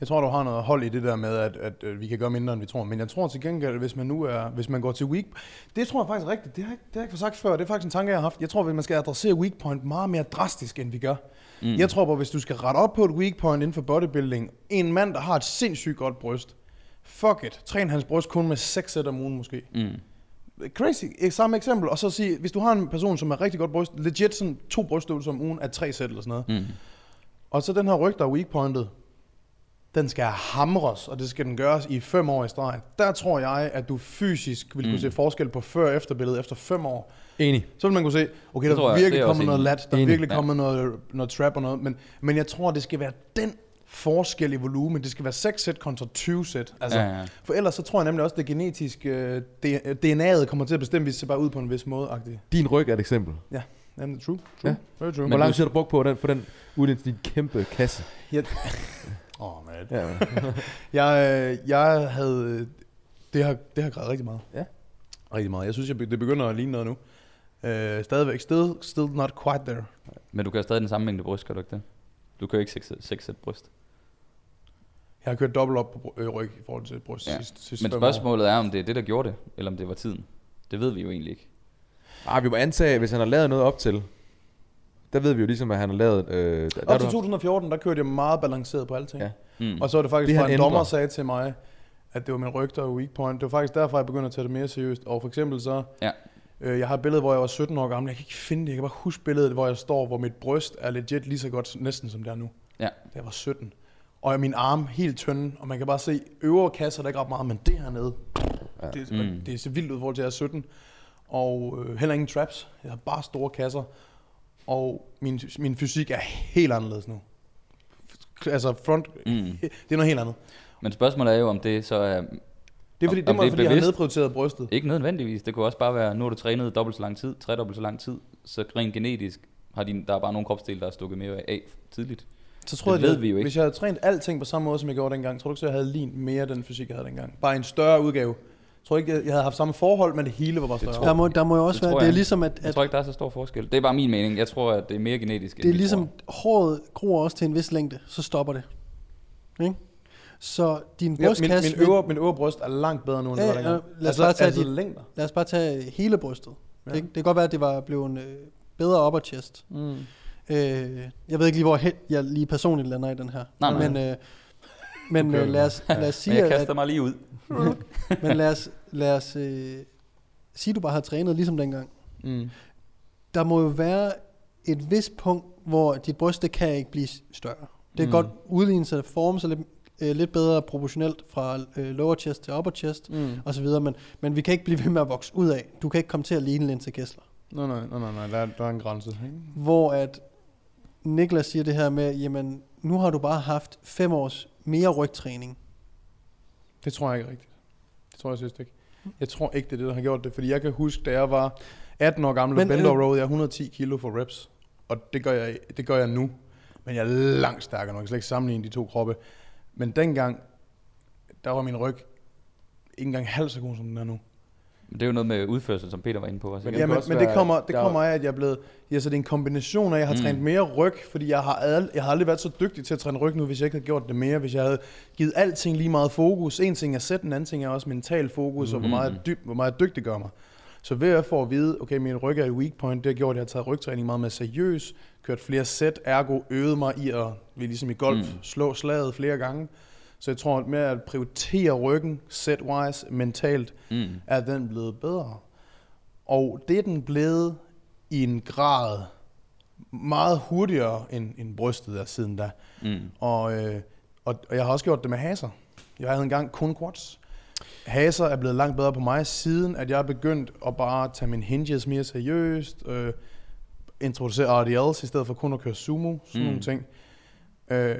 jeg tror, du har noget hold i det der med, at, at, at vi kan gøre mindre, end vi tror. Men jeg tror til gengæld, hvis man nu er, hvis man går til weak, det tror jeg faktisk rigtigt. Det har, jeg det har jeg ikke fået sagt før. Det er faktisk en tanke, jeg har haft. Jeg tror, at man skal adressere weak point meget mere drastisk, end vi gør. Mm. Jeg tror på, hvis du skal rette op på et weak point inden for bodybuilding, en mand, der har et sindssygt godt bryst, fuck it, træn hans bryst kun med 6 sæt om ugen måske. Mm. Crazy, samme eksempel, og så sige, hvis du har en person, som er rigtig godt bryst, legit sådan to brystøvelser om ugen af tre sæt eller sådan noget, Mm. og så den her ryg, der er weak pointed, den skal hamres, og det skal den gøres i fem år i streg. Der tror jeg, at du fysisk vil kunne Mm. se forskel på før- og efterbilledet efter fem år. Enig. Så vil man kunne se, okay, Det der er virkelig kommet noget lat, der er virkelig Ja. kommet noget, noget trap og noget, men, men jeg tror, det skal være den forskel i volumen. Det skal være 6 sæt kontra 20 sæt. Altså, Ja, ja. For ellers så tror jeg nemlig også, at det genetiske øh, DNA'et kommer til at bestemme, hvis det ser bare ud på en vis måde. -agtigt. Din ryg er et eksempel. Jamen, true. true. Ja. Very true. Hvor lang tid har du brugt på den, for den uden din kæmpe kasse? [laughs] Åh, oh, man. Ja, [laughs] Jeg, øh, jeg havde... Det har, det har grædet rigtig meget. Ja. Rigtig meget. Jeg synes, jeg, det begynder at ligne noget nu. Øh, stadigvæk. Still, still not quite there. Men du kan stadig den samme mængde bryst, kan du ikke det? Du kan jo ikke 6 seks sæt bryst. Jeg har kørt dobbelt op på øh, ryg i forhold til bryst Ja. sidste, sidste Men fem år. spørgsmålet er, om det er det, der gjorde det, eller om det var tiden. Det ved vi jo egentlig ikke. Ah, vi må antage, at hvis han har lavet noget op til, der ved vi jo ligesom, at han har lavet... Øh, der, Op til du- 2014, der kørte jeg meget balanceret på alting. Ja. Mm. Og så var det faktisk, Det han en ændrer. dommer sagde til mig, at det var min ryg, der var weak point. Det var faktisk derfor, jeg begyndte at tage det mere seriøst. Og for eksempel så, Ja. øh, jeg har et billede, hvor jeg var 17 år gammel. Jeg kan ikke finde det. Jeg kan bare huske billedet, hvor jeg står, hvor mit bryst er legit lige så godt næsten som det er nu. Ja. Da jeg var 17. Og min arm helt tynde, og man kan bare se øvre kasser, der er ikke ret meget, men det hernede, Ja. det, Mm. det er så vildt ud i forhold til, at jeg er 17. Og øh, heller ingen traps. Jeg har bare store kasser. Og min, min fysik er helt anderledes nu. Altså front, Mm. [laughs] det er noget helt andet. Men spørgsmålet er jo, om det så er Det er fordi, Om- det må det er fordi jeg har bevidst? nedprioriteret brystet. ikke nødvendigvis. Det kunne også bare være, nu har du trænet dobbelt så lang tid, tredobbelt så lang tid, så rent genetisk har din, der er bare nogle kropsdele, der er stukket mere af tidligt. Så tror Det jeg, ved at vi jo ikke. Hvis jeg havde trænet alting på samme måde, som jeg gjorde dengang, tror du ikke, så jeg havde lignet mere den fysik, jeg havde dengang? Bare en større udgave. Jeg tror ikke, jeg havde haft samme forhold, men det hele var bare større. Der må, der må jo også Det være, det er jeg. ligesom, at, Jeg at tror ikke, der er så stor forskel. Det er bare min mening. Jeg tror, at det er mere genetisk, det er ligesom, tror. håret gror også til en vis længde, så stopper det. Ikke? Så din Ja, min, brystkasse... min, øvre, min øvre bryst er langt bedre nu, end Ja, det var dengang. lad os bare tage altså længder. Lad os bare tage hele brystet. Ja. Ja. Det, det kan godt være, at det var blevet øh, bedre upper chest. Mm. Øh, jeg ved ikke lige, hvor he- jeg lige personligt lander i den her. Nej, nej. Men, øh, men Okay. øh, lad, os, lad os [laughs] Men sige, jeg at, kaster mig lige ud. [laughs] men lad os, lad os øh, sige, du bare har trænet ligesom dengang. Mm. Der må jo være et vist punkt, hvor dit bryst, det kan ikke blive større. Det kan Mm. godt udligne sig, forme sig lidt, øh, lidt bedre proportionelt fra øh, lower chest til upper chest Mm. og så videre, men, men vi kan ikke blive ved med at vokse ud af. Du kan ikke komme til at ligne Linse Kessler. Nej, nej, nej, nej, nej, der, er, der er en grænse. Ikke? Hvor at Niklas siger det her med, jamen nu har du bare haft fem års mere rygtræning. Det tror jeg ikke rigtigt. Det tror jeg synes ikke. Jeg tror ikke, det er det, der har gjort det. Fordi jeg kan huske, da jeg var 18 år gammel, bender øh, row, jeg er 110 kilo for reps. Og det gør, jeg, det gør jeg nu. Men jeg er langt stærkere nu. Jeg kan slet ikke sammenligne de to kroppe. Men dengang, der var min ryg ikke engang halv så god, som den er nu. Men det er jo noget med udførsel, som Peter var inde på. Også, Men Ja, men, også men det kommer, det der- kommer af, at jeg er blevet... Ja, så det er en kombination af, at jeg har Mm. mm. trænet mere ryg, fordi jeg har, al, jeg har aldrig været så dygtig til at træne ryg nu, hvis jeg ikke havde gjort det mere. Hvis jeg havde givet alting lige meget fokus. En ting er sæt, en anden ting er også mental fokus, mm. og hvor Mhm. meget, dyb, hvor meget dygtig gør mig. Så ved at få at vide, okay, min ryg er et weak point, det har gjort, at jeg har taget rygtræning meget mere seriøst, kørt flere sæt, ergo øvet mig i at, vi ligesom i golf, Mm. mm. slå slaget flere gange. Så jeg tror, at med at prioritere ryggen, set-wise, mentalt, Mm. er den blevet bedre. Og det er den blevet i en grad meget hurtigere end, end brystet er siden da. Mm. Og, øh, og, og jeg har også gjort det med haser. Jeg havde engang kun quads. Haser er blevet langt bedre på mig, siden at jeg er begyndt at bare tage mine hinges mere seriøst, øh, introducere RDLs i stedet for kun at køre sumo, sådan Mm. nogle ting. Øh,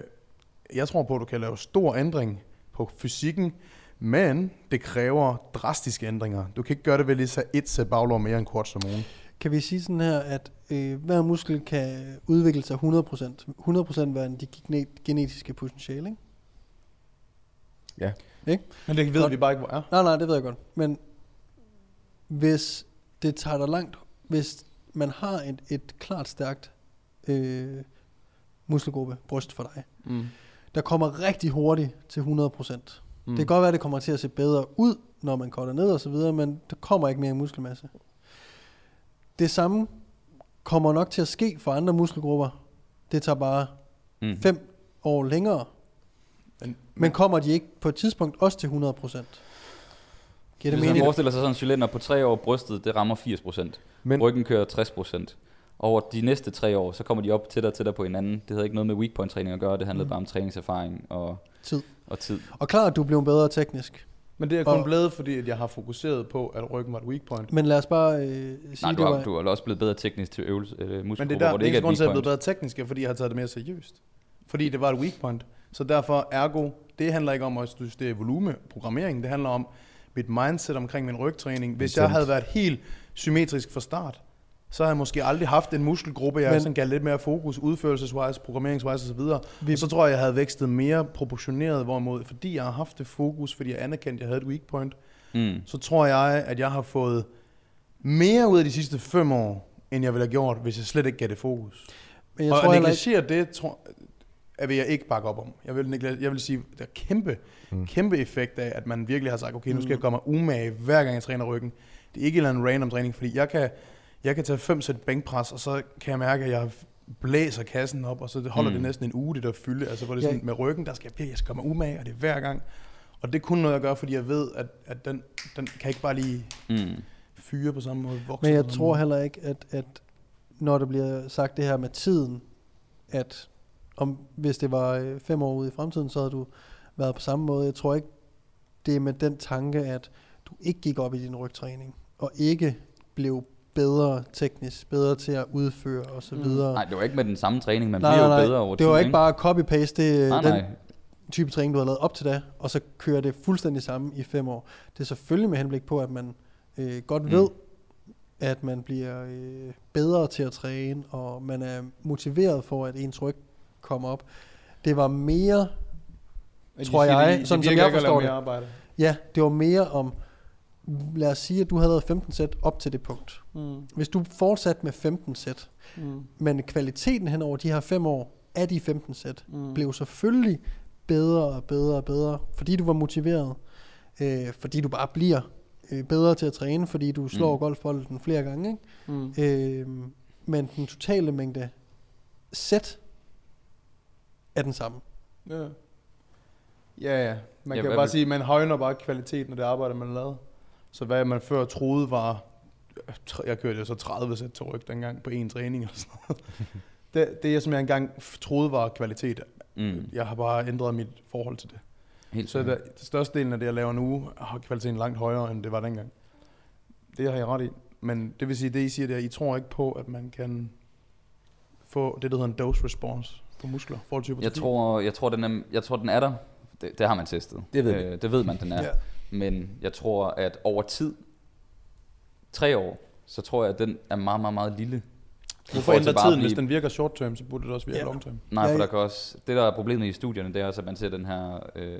jeg tror på, at du kan lave stor ændring på fysikken, men det kræver drastiske ændringer. Du kan ikke gøre det ved lige så et sæt baglår mere end quads om ugen. Kan vi sige sådan her, at øh, hver muskel kan udvikle sig 100%. 100% være de gene- genetiske potentiale, ikke? Ja. Ikke? Men det ved Godt. vi bare ikke, hvor er. Nej, nej, det ved jeg godt. Men hvis det tager dig langt, hvis man har et, et klart stærkt øh, muskelgruppe, bryst for dig, Mm. Der kommer rigtig hurtigt til 100%. Mm. Det kan godt være, at det kommer til at se bedre ud, når man går ned og så videre, men der kommer ikke mere muskelmasse. Det samme kommer nok til at ske for andre muskelgrupper. Det tager bare Mm. fem år længere. Men, Men kommer de ikke på et tidspunkt også til 100%? Giver det Hvis man mening? forestiller sig sådan en cylinder på tre år, brystet det rammer 80%. Men, Ryggen kører 60%. Over de næste tre år, så kommer de op tættere og tættere på hinanden. Det havde ikke noget med weak point træning at gøre, det handlede Mm. bare om træningserfaring og Tid. og tid. Og klart, du blev bedre teknisk. Men det er kun Og- blevet, fordi at jeg har fokuseret på, at ryggen var et weak point. Men lad os bare øh, sige, Nej, du, var... har, du er også blevet bedre teknisk til øvelse, øh, Men det muskelgrupper, er der, hvor det det ikke er grund til, at jeg er blevet bedre teknisk, fordi jeg har taget det mere seriøst. Fordi det var et weak point. Så derfor, ergo, det handler ikke om at studere volume, programmering. Det handler om mit mindset omkring min rygtræning. Hvis jeg Intent. havde været helt symmetrisk fra start, så havde jeg måske aldrig haft en muskelgruppe, jeg Men- sådan gav lidt mere fokus, udførelseswise, programmeringswise osv. Vi- Og så tror jeg, jeg havde vækstet mere proportioneret, hvorimod, fordi jeg har haft det fokus, fordi jeg anerkendte, at jeg havde et weak point, Mm. så tror jeg, at jeg har fået mere ud af de sidste fem år, end jeg ville have gjort, hvis jeg slet ikke gav det fokus. Men Jeg jeg og tror at heller ikke... negligere det, tror, jeg vil jeg ikke bakke op om. Jeg vil, negligere- jeg vil sige, der er kæmpe, Mm. mm. kæmpe effekt af, at man virkelig har sagt, okay, nu skal Mm. jeg gøre mig umage, hver gang jeg træner ryggen. Det er ikke en eller anden random træning, fordi jeg kan, jeg kan tage fem sæt bænkpres, og så kan jeg mærke, at jeg blæser kassen op, og så holder mm. Det næsten en uge, det der fylde. Altså, hvor det er Ja. sådan, med ryggen, der skal jeg jeg skal mig umage, og det er hver gang. Og det er kun noget, jeg gør, fordi jeg ved, at, at den, den kan ikke bare lige Mm. fyre på samme måde. Vokse Men jeg tror måde. heller ikke, at, at når der bliver sagt det her med tiden, at om, hvis det var øh, fem år ude i fremtiden, så havde du været på samme måde. Jeg tror ikke, det er med den tanke, at du ikke gik op i din rygtræning, og ikke blev bedre teknisk, bedre til at udføre og så Mm. videre. Nej, det var ikke med den samme træning, man Nej, bliver jo nej, nej. bedre over det tid. var ikke bare copy-paste det, Nej, den nej. type træning, du har lavet op til da, og så kører det fuldstændig samme i fem år. Det er selvfølgelig med henblik på, at man øh, godt Mm. mm. ved, at man bliver øh, bedre til at træne, og man er motiveret for, at ens ryg kommer op. Det var mere, de tror siger, jeg, de- de sådan som jeg forstår lave det. Arbejde. ja, det var mere om, lad os sige, at du havde lavet 15 sæt op til det punkt. Mm. Hvis du fortsatte med 15 sæt, Mm. men kvaliteten hen over de her fem år af de 15 sæt, Mm. blev selvfølgelig bedre og bedre og bedre, fordi du var motiveret, øh, fordi du bare bliver øh, bedre til at træne, fordi du slår Mm. golfbolden flere gange. Ikke? Mm. Øh, men den totale mængde sæt er den samme. Ja. Ja, ja. Man Ja, kan bare vil- sige, at man højner bare kvaliteten af det arbejde, man lavet. Så hvad man før troede var... Jeg kørte jo så 30 sæt til ryg dengang på en træning eller sådan noget. [laughs] Det, det som jeg engang troede var kvalitet, Mm. jeg har bare ændret mit forhold til det. Helt Så det, største delen af det, jeg laver nu, har kvaliteten langt højere, end det var dengang. Det har jeg ret i. Men det vil sige, det I siger, det er, at I tror ikke på, at man kan få det, der hedder en dose response på muskler, forhold til Jeg tror, jeg tror, den er, jeg tror, den er der. Det, det har man testet. Det ved øh, det ved man, den er. Ja. Men jeg tror, at over tid, tre år, så tror jeg, at den er meget, meget, meget lille. Hvorfor ændre tiden? Hvis blive- den virker short term, så burde det også virke Ja. long term. Nej, for der kan også, det der er problemet i studierne, det er også, at man ser den her øh,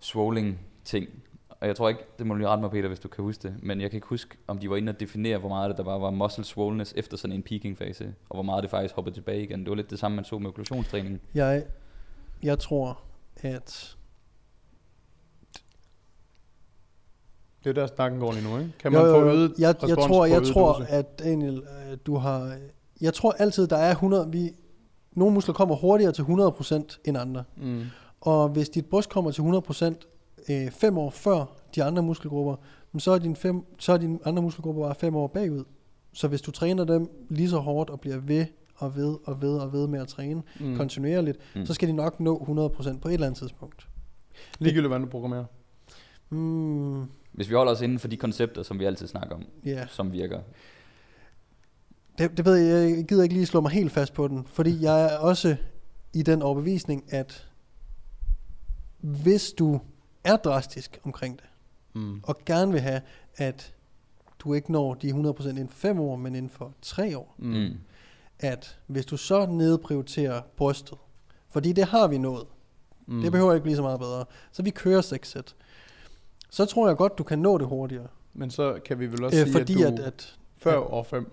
swolling ting. Og jeg tror ikke, det må du lige rette mig, Peter, hvis du kan huske det, men jeg kan ikke huske, om de var inde og definere, hvor meget det der bare var muscle swollenness efter sådan en peaking fase, og hvor meget det faktisk hoppede tilbage igen. Det var lidt det samme, man så med okklusionstræning. Jeg, jeg tror, at Det er der snakken går lige nu, ikke? Kan man jo, få jo. øget jeg, jeg tror, jeg tror, dose? at Daniel, øh, du har... Jeg tror altid, der er 100... Vi, nogle muskler kommer hurtigere til 100% end andre. Mm. Og hvis dit bryst kommer til 100% øh, fem år før de andre muskelgrupper, men så er, din fem, så er dine andre muskelgrupper bare fem år bagud. Så hvis du træner dem lige så hårdt og bliver ved og ved og ved og ved med at træne Mm. kontinuerligt, mm. så skal de nok nå 100% på et eller andet tidspunkt. Ligegyldigt, hvordan du programmerer. Mm, Hvis vi holder os inden for de koncepter, som vi altid snakker om, ja. som virker. Det, det ved jeg, jeg gider ikke lige slå mig helt fast på den, fordi jeg er også i den overbevisning, at hvis du er drastisk omkring det, Mm. og gerne vil have, at du ikke når de 100% inden for 5 år, men inden for 3 år, Mm. Mm. at hvis du så nedprioriterer brystet, fordi det har vi nået, Mm. mm. det behøver ikke blive så meget bedre, så vi kører 6 sæt, så tror jeg godt, du kan nå det hurtigere. Men så kan vi vel også Øh, sige, fordi at at, du at, før år 5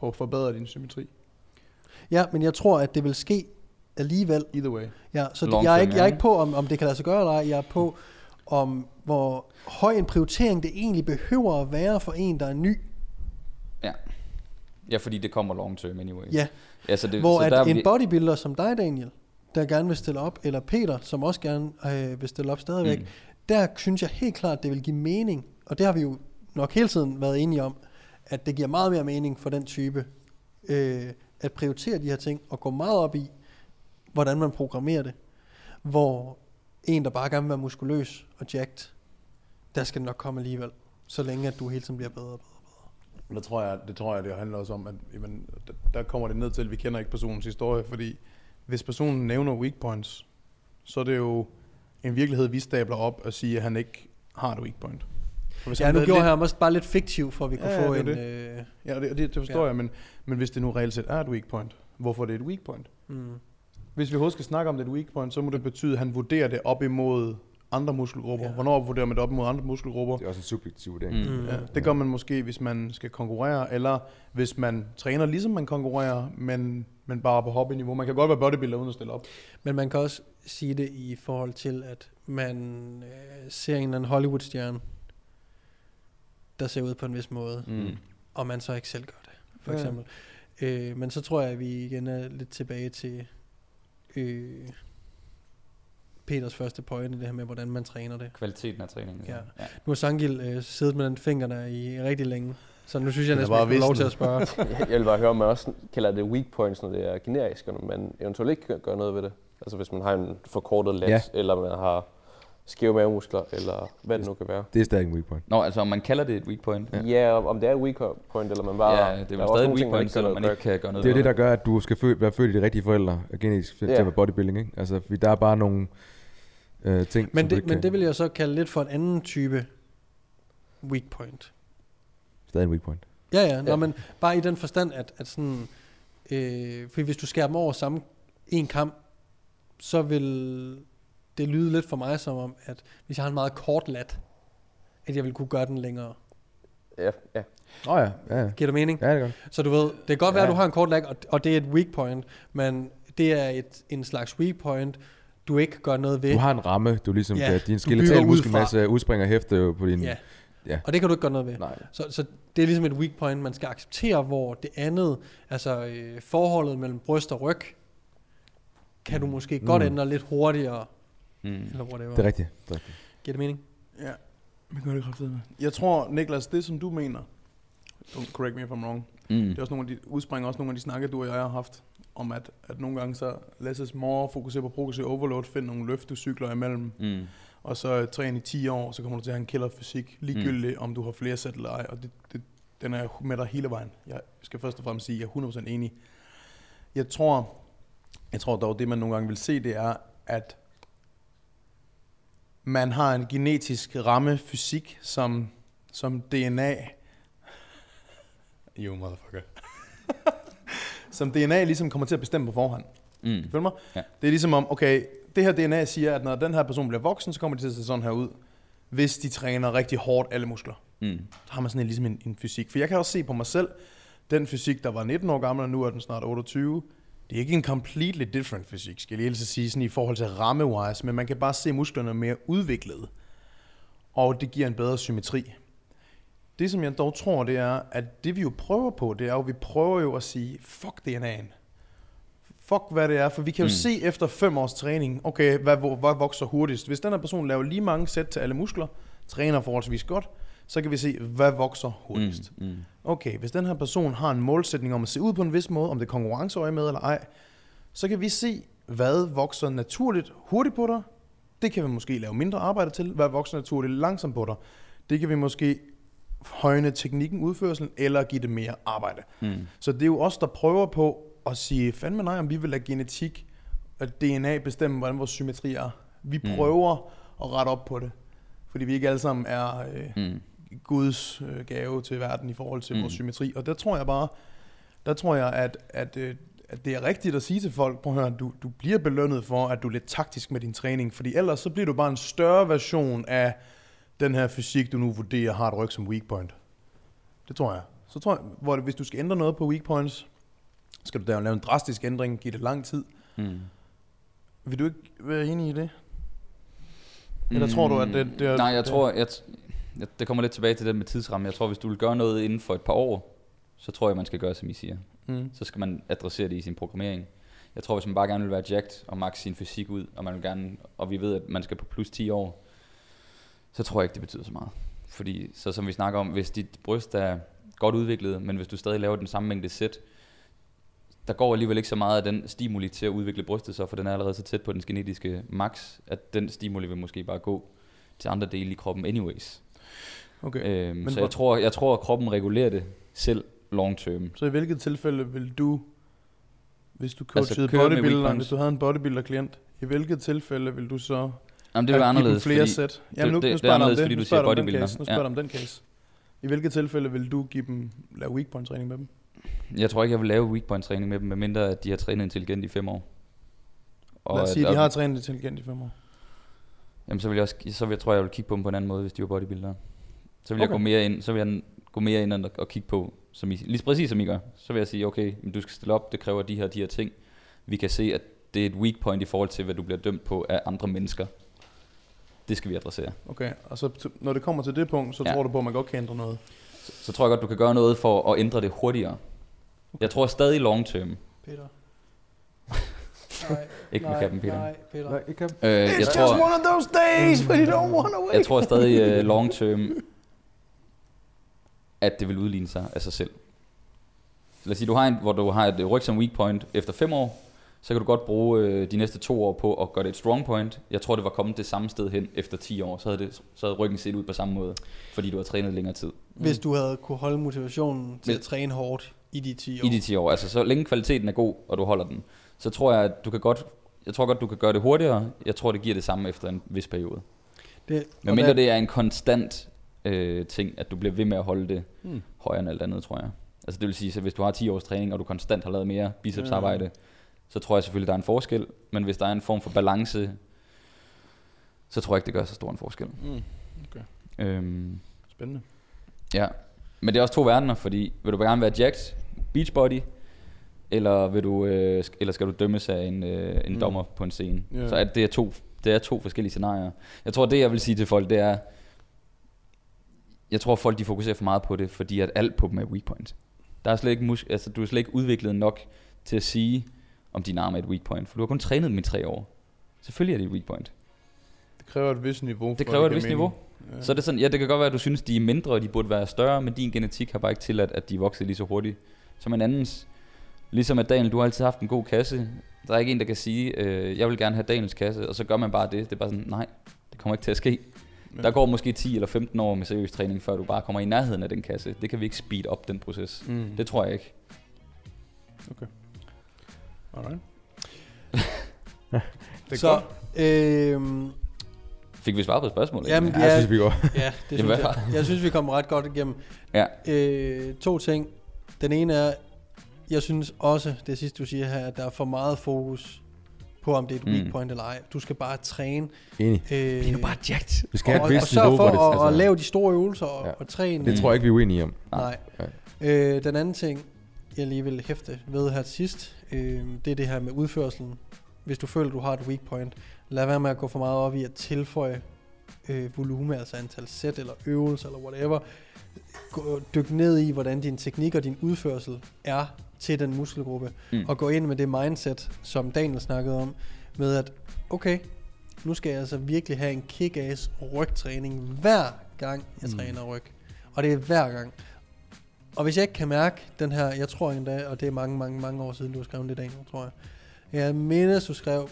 får forbedret din symmetri. ja, men jeg tror, at det vil ske alligevel, Either way. Ja, så Long jeg er, ikke, jeg er ja. ikke på, om, om det kan lade sig gøre eller ej. Jeg er på, om hvor høj en prioritering det egentlig behøver at være for en, der er ny. Ja. ja, fordi det kommer long term anyway. Ja, Altså det, hvor så at der er en bodybuilder som dig, Daniel, der gerne vil stille op, eller Peter, som også gerne øh, vil stille op stadigvæk, Mm der synes jeg helt klart, det vil give mening. Og det har vi jo nok hele tiden været enige om, at det giver meget mere mening for den type, øh, at prioritere de her ting, og gå meget op i, hvordan man programmerer det. Hvor en, der bare gerne vil være muskuløs og jacked, der skal det nok komme alligevel. Så længe at du hele tiden bliver bedre og bedre. Men der tror jeg, det tror jeg, det handler også om, at jamen, der kommer det ned til, at vi kender ikke personens historie, fordi hvis personen nævner weak points, så er det jo en virkelighed, vi stabler op og siger, at han ikke har et weak point. For hvis Ja, han nu gjorde lidt- jeg også bare lidt fiktiv, for at vi kunne Ja, få det en... er Øh, Ja, det, det, det forstår Ja. jeg, men, men hvis det nu reelt set er et weak point, hvorfor er det et weak point? mm, Hvis vi overhovedet skal snakke om det et weak point, så må det betyde, at han vurderer det op imod andre muskelgrupper. Ja. Hvornår vurderer man det op imod andre muskelgrupper? Det er også en subjektiv vurdering. Mm. Mm. Ja, det gør man måske, hvis man skal konkurrere, eller hvis man træner ligesom man konkurrerer, men, men bare på hobbyniveau. Man kan godt være bodybuilder uden at stille op. Men man kan også sige det i forhold til, at man øh, ser en eller anden Hollywood-stjerne, der ser ud på en vis måde, Mm. og man så ikke selv gør det, for Ja. eksempel. Øh, men så tror jeg, at vi igen er lidt tilbage til øh, Peters første point, det her med, hvordan man træner det. Kvaliteten af træningen. Ja. ja. Nu har Sangil øh, siddet med den fingrene i rigtig længe, så nu synes jeg er næsten, bare jeg lov til at spørge. [laughs] Jeg vil bare høre, om man også kalder det weak points, når det er generisk, og når man eventuelt ikke gør- noget ved det. Altså hvis man har en forkortet let, Ja. eller man har skæve mavemuskler, eller hvad det nu kan være. Det er stadig en weak point. Nå, altså om man kalder det et weak point. Ja. Ja, om det er et weak point, eller man bare... ja, det er også stadig nogle weak ting, point, selvom man ikke kan gøre noget Det er det, der gør, at du skal fø- være født i de rigtige forældre, genetisk til Ja. at være bodybuilding. Ikke? Altså, fordi der er bare nogle øh, ting, Men det, men kan- det vil jeg så kalde lidt for en anden type weak point. Stadig en weak point. Ja, ja, Nå, Ja. men bare i den forstand, at, at sådan, øh, for hvis du skærer dem over samme en kamp, så vil det lyde lidt for mig som om, at hvis jeg har en meget kort lat, at jeg vil kunne gøre den længere. Ja, ja. Åh oh, ja, ja, ja. Giver det mening? Ja, det godt. Så du ved, det kan godt være, Ja. at du har en kort lag, og, og det er et weak point, men det er et, en slags weak point, du ikke gør noget ved. Du har en ramme, du ligesom Ja, kan, din du skeletal bygger ud muskelmasse udspringer hæfte jo på din... Ja. Ja. Og det kan du ikke gøre noget ved. Nej. Så, så det er ligesom et weak point, man skal acceptere, hvor det andet, altså øh, forholdet mellem bryst og ryg, kan du måske mm. godt Mm. ændre lidt hurtigere, Mm. eller whatever. Det er rigtigt. Det er rigtigt. Giver det mening? Ja, vi gør det kraftigt med. Jeg tror, Niklas, det som du mener, don't correct me if I'm wrong, Mm. det er også nogle af de, udspringer også nogle af de snakke, du og jeg har haft, om at, at nogle gange så is more, fokusere på progressiv overload, find nogle løftecykler imellem, Mm. og så træne i 10 år, så kommer du til at have en killer fysik, ligegyldigt mm. om du har flere sæt eller ej, og det, det, den er jeg med dig hele vejen. Jeg skal først og fremmest sige, at jeg er 100% enig. Jeg tror, jeg tror dog, det man nogle gange vil se, det er, at man har en genetisk ramme fysik, som, som DNA... You motherfucker. [laughs] som DNA ligesom kommer til at bestemme på forhånd. Mm. Følg mig? Ja. Det er ligesom om, okay, det her DNA siger, at når den her person bliver voksen, så kommer de til at se sådan her ud, hvis de træner rigtig hårdt alle muskler. Mm. Så har man sådan en, ligesom en, en fysik. For jeg kan også se på mig selv, den fysik, der var 19 år gammel, og nu er den snart 28, det er ikke en completely different fysik, skal jeg lige helst sige, sådan i forhold til ramme-wise, men man kan bare se musklerne mere udviklede, og det giver en bedre symmetri. Det, som jeg dog tror, det er, at det vi jo prøver på, det er jo, at vi prøver jo at sige, fuck DNA'en. Fuck hvad det er, for vi kan jo Mm. se efter fem års træning, okay, hvad, hvad, hvad vokser hurtigst. Hvis den her person laver lige mange sæt til alle muskler, træner forholdsvis godt, så kan vi se, hvad vokser hurtigst. Mm. Mm. Okay, hvis den her person har en målsætning om at se ud på en vis måde, om det er konkurrenceøje med eller ej, så kan vi se, hvad vokser naturligt hurtigt på dig. Det kan vi måske lave mindre arbejde til. Hvad vokser naturligt langsomt på dig. Det kan vi måske højne teknikken, udførelsen, eller give det mere arbejde. Mm. Så det er jo os, der prøver på at sige, fandme nej, om vi vil lade genetik og DNA bestemme, hvordan vores symmetri er. Vi Mm. prøver at rette op på det, fordi vi ikke alle sammen er øh, Mm. Guds øh, gave til verden i forhold til Mm. vores symmetri. Og der tror jeg bare, der tror jeg, at, at, øh, at det er rigtigt at sige til folk, prøv at høre, du, du bliver belønnet for, at du er lidt taktisk med din træning, fordi ellers så bliver du bare en større version af den her fysik, du nu vurderer har et ryg som weak point. Det tror jeg. Så tror jeg, hvor hvis du skal ændre noget på weak points, skal du der lave en drastisk ændring, give det lang tid. Mm. Vil du ikke være enig i det? Eller tror du, at det- det er- Nej, jeg det- tror, jeg, jeg, det kommer lidt tilbage til det med tidsramme. Jeg tror, hvis du vil gøre noget inden for et par år, så tror jeg, man skal gøre, som I siger. Mm. Så skal man adressere det i sin programmering. Jeg tror, hvis man bare gerne vil være jacked og max sin fysik ud, og, man vil gerne, og vi ved, at man skal på plus 10 år, så tror jeg ikke, det betyder så meget. Fordi, så som vi snakker om, hvis dit bryst er godt udviklet, men hvis du stadig laver den samme mængde sæt, der går alligevel ikke så meget af den stimuli til at udvikle brystet så, for den er allerede så tæt på den genetiske max, at den stimuli vil måske bare gå til andre dele i kroppen anyways. Okay. Øhm, Men så jeg tror, jeg tror, at kroppen regulerer det selv long term. Så i hvilket tilfælde vil du, hvis du Altså, coachede weak bodybuilder, hvis du havde en bodybuilder-klient, i hvilket tilfælde vil du så Jamen, det give dem anderledes, flere fordi sæt? Jamen, nu, det- nu det er spørger dig om anderledes, det. fordi du siger bodybuilder. case. Nu Ja. spørger dig om den case. I hvilket tilfælde vil du give dem, lave weak point træning med dem? jeg tror ikke, jeg vil lave weak point træning med dem, medmindre at de har trænet intelligent i fem år. Lad os sige, at og- de har trænet intelligent i fem år. Jamen, så vil jeg også, så vil jeg, tror jeg, jeg vil kigge på dem på en anden måde, hvis de var bodybuildere. Så vil okay. jeg gå mere ind, så vil jeg gå mere ind og, og kigge på, som I, lige præcis som I gør. Så vil jeg sige, okay, men du skal stille op, det kræver de her, de her ting. Vi kan se, at det er et weak point i forhold til, hvad du bliver dømt på af andre mennesker. Det skal vi adressere. Okay, og så når det kommer til det punkt, så Ja. tror du på, at man godt kan ændre noget. Så, så tror jeg godt, du kan gøre noget for at ændre det hurtigere. Jeg tror stadig long term. Peter. Nej, [laughs] Ikke med nej, kappen, Peter. Nej, Peter. Nej, ikke kan. Øh, jeg, It's just tror, one of those days when you don't want to wake. jeg tror stadig uh, [laughs] long term, at det vil udligne sig af sig selv. Lad os sige, du har en, hvor du har et øh, ryg som weak point efter fem år, så kan du godt bruge øh, de næste to år på at gøre det et strong point. Jeg tror, det var kommet det samme sted hen efter 10 år. Så havde, det, så havde ryggen set ud på samme måde, fordi du har trænet længere tid. Hvis du havde kunne holde motivationen til Men- at træne hårdt i de 10 år. I de 10 år. Altså så længe kvaliteten er god, og du holder den, så tror jeg, at du kan godt, jeg tror godt, du kan gøre det hurtigere. Jeg tror, det giver det samme efter en vis periode. det, Men mindre der- det er en konstant øh, ting, at du bliver ved med at holde det Hmm. højere end alt andet, tror jeg. Altså det vil sige, at hvis du har 10 års træning, og du konstant har lavet mere bicepsarbejde, så tror jeg selvfølgelig, der er en forskel. Men hvis der er en form for balance, så tror jeg ikke, det gør så stor en forskel. Mm. Okay. Øhm, Spændende. ja. Men det er også to verdener, fordi vil du gerne være jacked, beachbody, eller, vil du, øh, eller skal du dømmes af en, øh, en Mm. dommer på en scene? Ja. Så at det, er to, det er to forskellige scenarier. Jeg tror, det jeg vil sige til folk, det er, jeg tror, folk de fokuserer for meget på det, fordi at alt på dem er weak point. Der er slet ikke mus- altså, du er slet ikke udviklet nok til at sige, om din arm er et weak point, for du har kun trænet dem i tre år. Selvfølgelig er det et weak point. Det kræver et vist niveau. Det kræver et vist niveau. Ja. Så er det sådan, ja, det kan godt være, at du synes, de er mindre, og de burde være større, men din genetik har bare ikke tilladt, at de er vokset lige så hurtigt som en andens. Ligesom at Daniel, du har altid haft en god kasse. Der er ikke en, der kan sige, øh, jeg vil gerne have Daniels kasse, og så gør man bare det. Det er bare sådan, nej, det kommer ikke til at ske. Ja. Der går måske 10 eller 15 år med seriøs træning, før du bare kommer i nærheden af den kasse. Det kan vi ikke speed op, den proces. Mm. Det tror jeg ikke. Alright. [laughs] det er så, godt. øhm, Fik vi svaret på spørgsmålet? Jamen? Ja, Ja. jeg synes vi går. ja, det [laughs] synes jeg. Jeg synes, vi kom ret godt igennem. Ja. Øh, to ting. Den ene er, jeg synes også, det sidste du siger her, at der er for meget fokus på, om det er et weak Mm. point eller ej. Du skal bare træne. Enig. Øh, jacked. Vi skal have og, et og vist niveau, for hvor det, at, at lave de store øvelser og, Ja. og træne. det tror jeg ikke, vi er uenige om. Nej. Øh, den anden ting, jeg lige vil hæfte ved her til sidst, øh, det er det her med udførselen. Hvis du føler, du har et weak point, lad være med at gå for meget op i at tilføje øh, volume, altså antal sæt eller øvelser eller whatever. Gå, dyk ned i, hvordan din teknik og din udførsel er til den muskelgruppe. Mm. Og gå ind med det mindset, som Daniel snakkede om, med at, okay, nu skal jeg altså virkelig have en kick-ass rygtræning hver gang, jeg Mm. træner ryg. Og det er hver gang. Og hvis jeg ikke kan mærke den her, jeg tror endda, og det er mange, mange, mange år siden, du har skrevet det, Daniel, tror jeg. Jeg mindes, du skrev,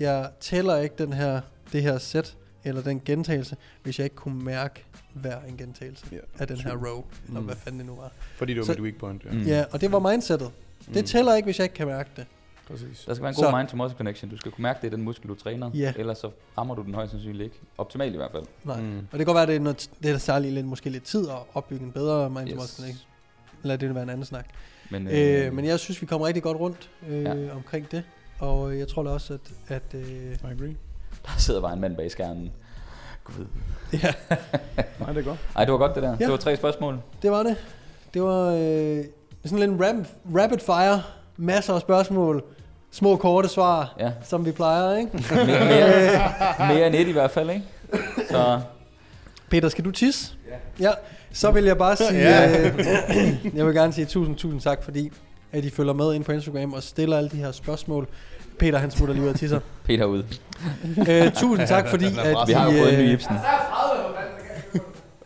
jeg tæller ikke den her, det her sæt, eller den gentagelse, hvis jeg ikke kunne mærke hver en gentagelse Ja, af den her row, eller Mm. hvad fanden det nu var. Fordi det var Så- mit weak point. Ja. Mm. Ja, og det var mindsetet. Det Mm. tæller ikke, hvis jeg ikke kan mærke det. Præcis. Der skal være en Så- god mind-to-muscle connection. Du skal kunne mærke, det er den muskel, du træner. Ja. Ellers så rammer du den højst sandsynligt ikke. Optimalt i hvert fald. Nej. Mm. Og det kan godt være, at det er, noget, det er særligt lidt, måske lidt tid at opbygge en bedre mind to muscle Lad det være en anden snak. Men, Øh, men jeg synes, vi kommer rigtig godt rundt øh, Ja. omkring det. Og øh, jeg tror da også, at... at øh, I agree. der sidder bare en mand bag skærmen. Gud. ja, [laughs] Nej, det er godt. Ej, det var godt det der. Ja. Det var tre spørgsmål. det var det. Det var øh, sådan lidt en rap, rapid fire. Masser af spørgsmål. Små korte svar, Ja. som vi plejer, ikke? [laughs] Mere, mere, mere end et i hvert fald, ikke? Så Peter, skal du tisse? Ja. ja. Så vil jeg bare [laughs] sige, Ja. øh, [clears throat] jeg vil gerne sige tusind, tusind tak, fordi at I følger med ind på Instagram og stiller alle de her spørgsmål. Peter, han smutter lige ud af tisser. [laughs] Peter ud. Øh, tusind tak, [laughs] fordi at Vi har jo fået en ny øh, Ibsen.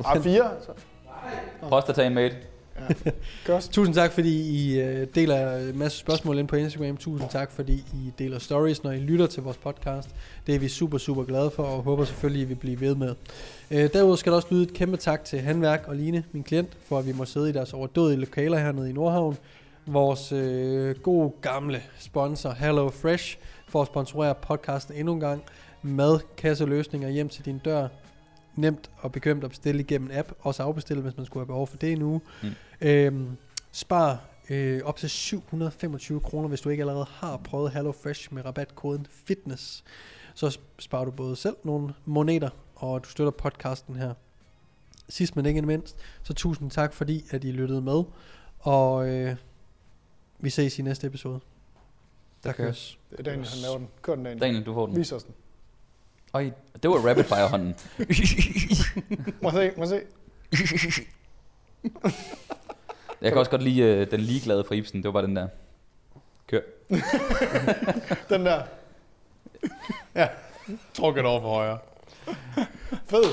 A4, altså. Prostatan mate. Ja. Godt. [laughs] Tusind tak, fordi I øh, deler en masse spørgsmål ind på Instagram. Tusind tak, fordi I deler stories, når I lytter til vores podcast. Det er vi super, super glade for, og håber selvfølgelig, I vil blive ved med. Øh, derudover skal der også lyde et kæmpe tak til Handværk og Line, min klient, for at vi må sidde i deres overdøde lokaler hernede i Nordhavn. Vores øh, gode gamle sponsor, Hello Fresh, for at sponsorere podcasten endnu en gang. Mad, kasseløsninger hjem til din dør. Nemt og bekvemt at bestille igennem app. Også afbestille, hvis man skulle have behov for det nu. Mm. Øhm, spar øh, op til 725 kroner, hvis du ikke allerede har prøvet Hello Fresh med rabatkoden FITNESS. Så sparer du både selv nogle moneter, og du støtter podcasten her. Sidst men ikke mindst, så tusind tak, fordi at I lyttede med. Og øh, vi ses i næste episode. Tak. Det er Daniel, han laver den. Kør den, Daniel. Daniel, du får den. Vis os den. Øj, det var rapid fire hånden. Må se, må jeg se. Jeg kan også godt lide uh, den ligeglade fra Ibsen. Det var bare den der. Kør. [laughs] Den der. Trukket over for højre. Fed.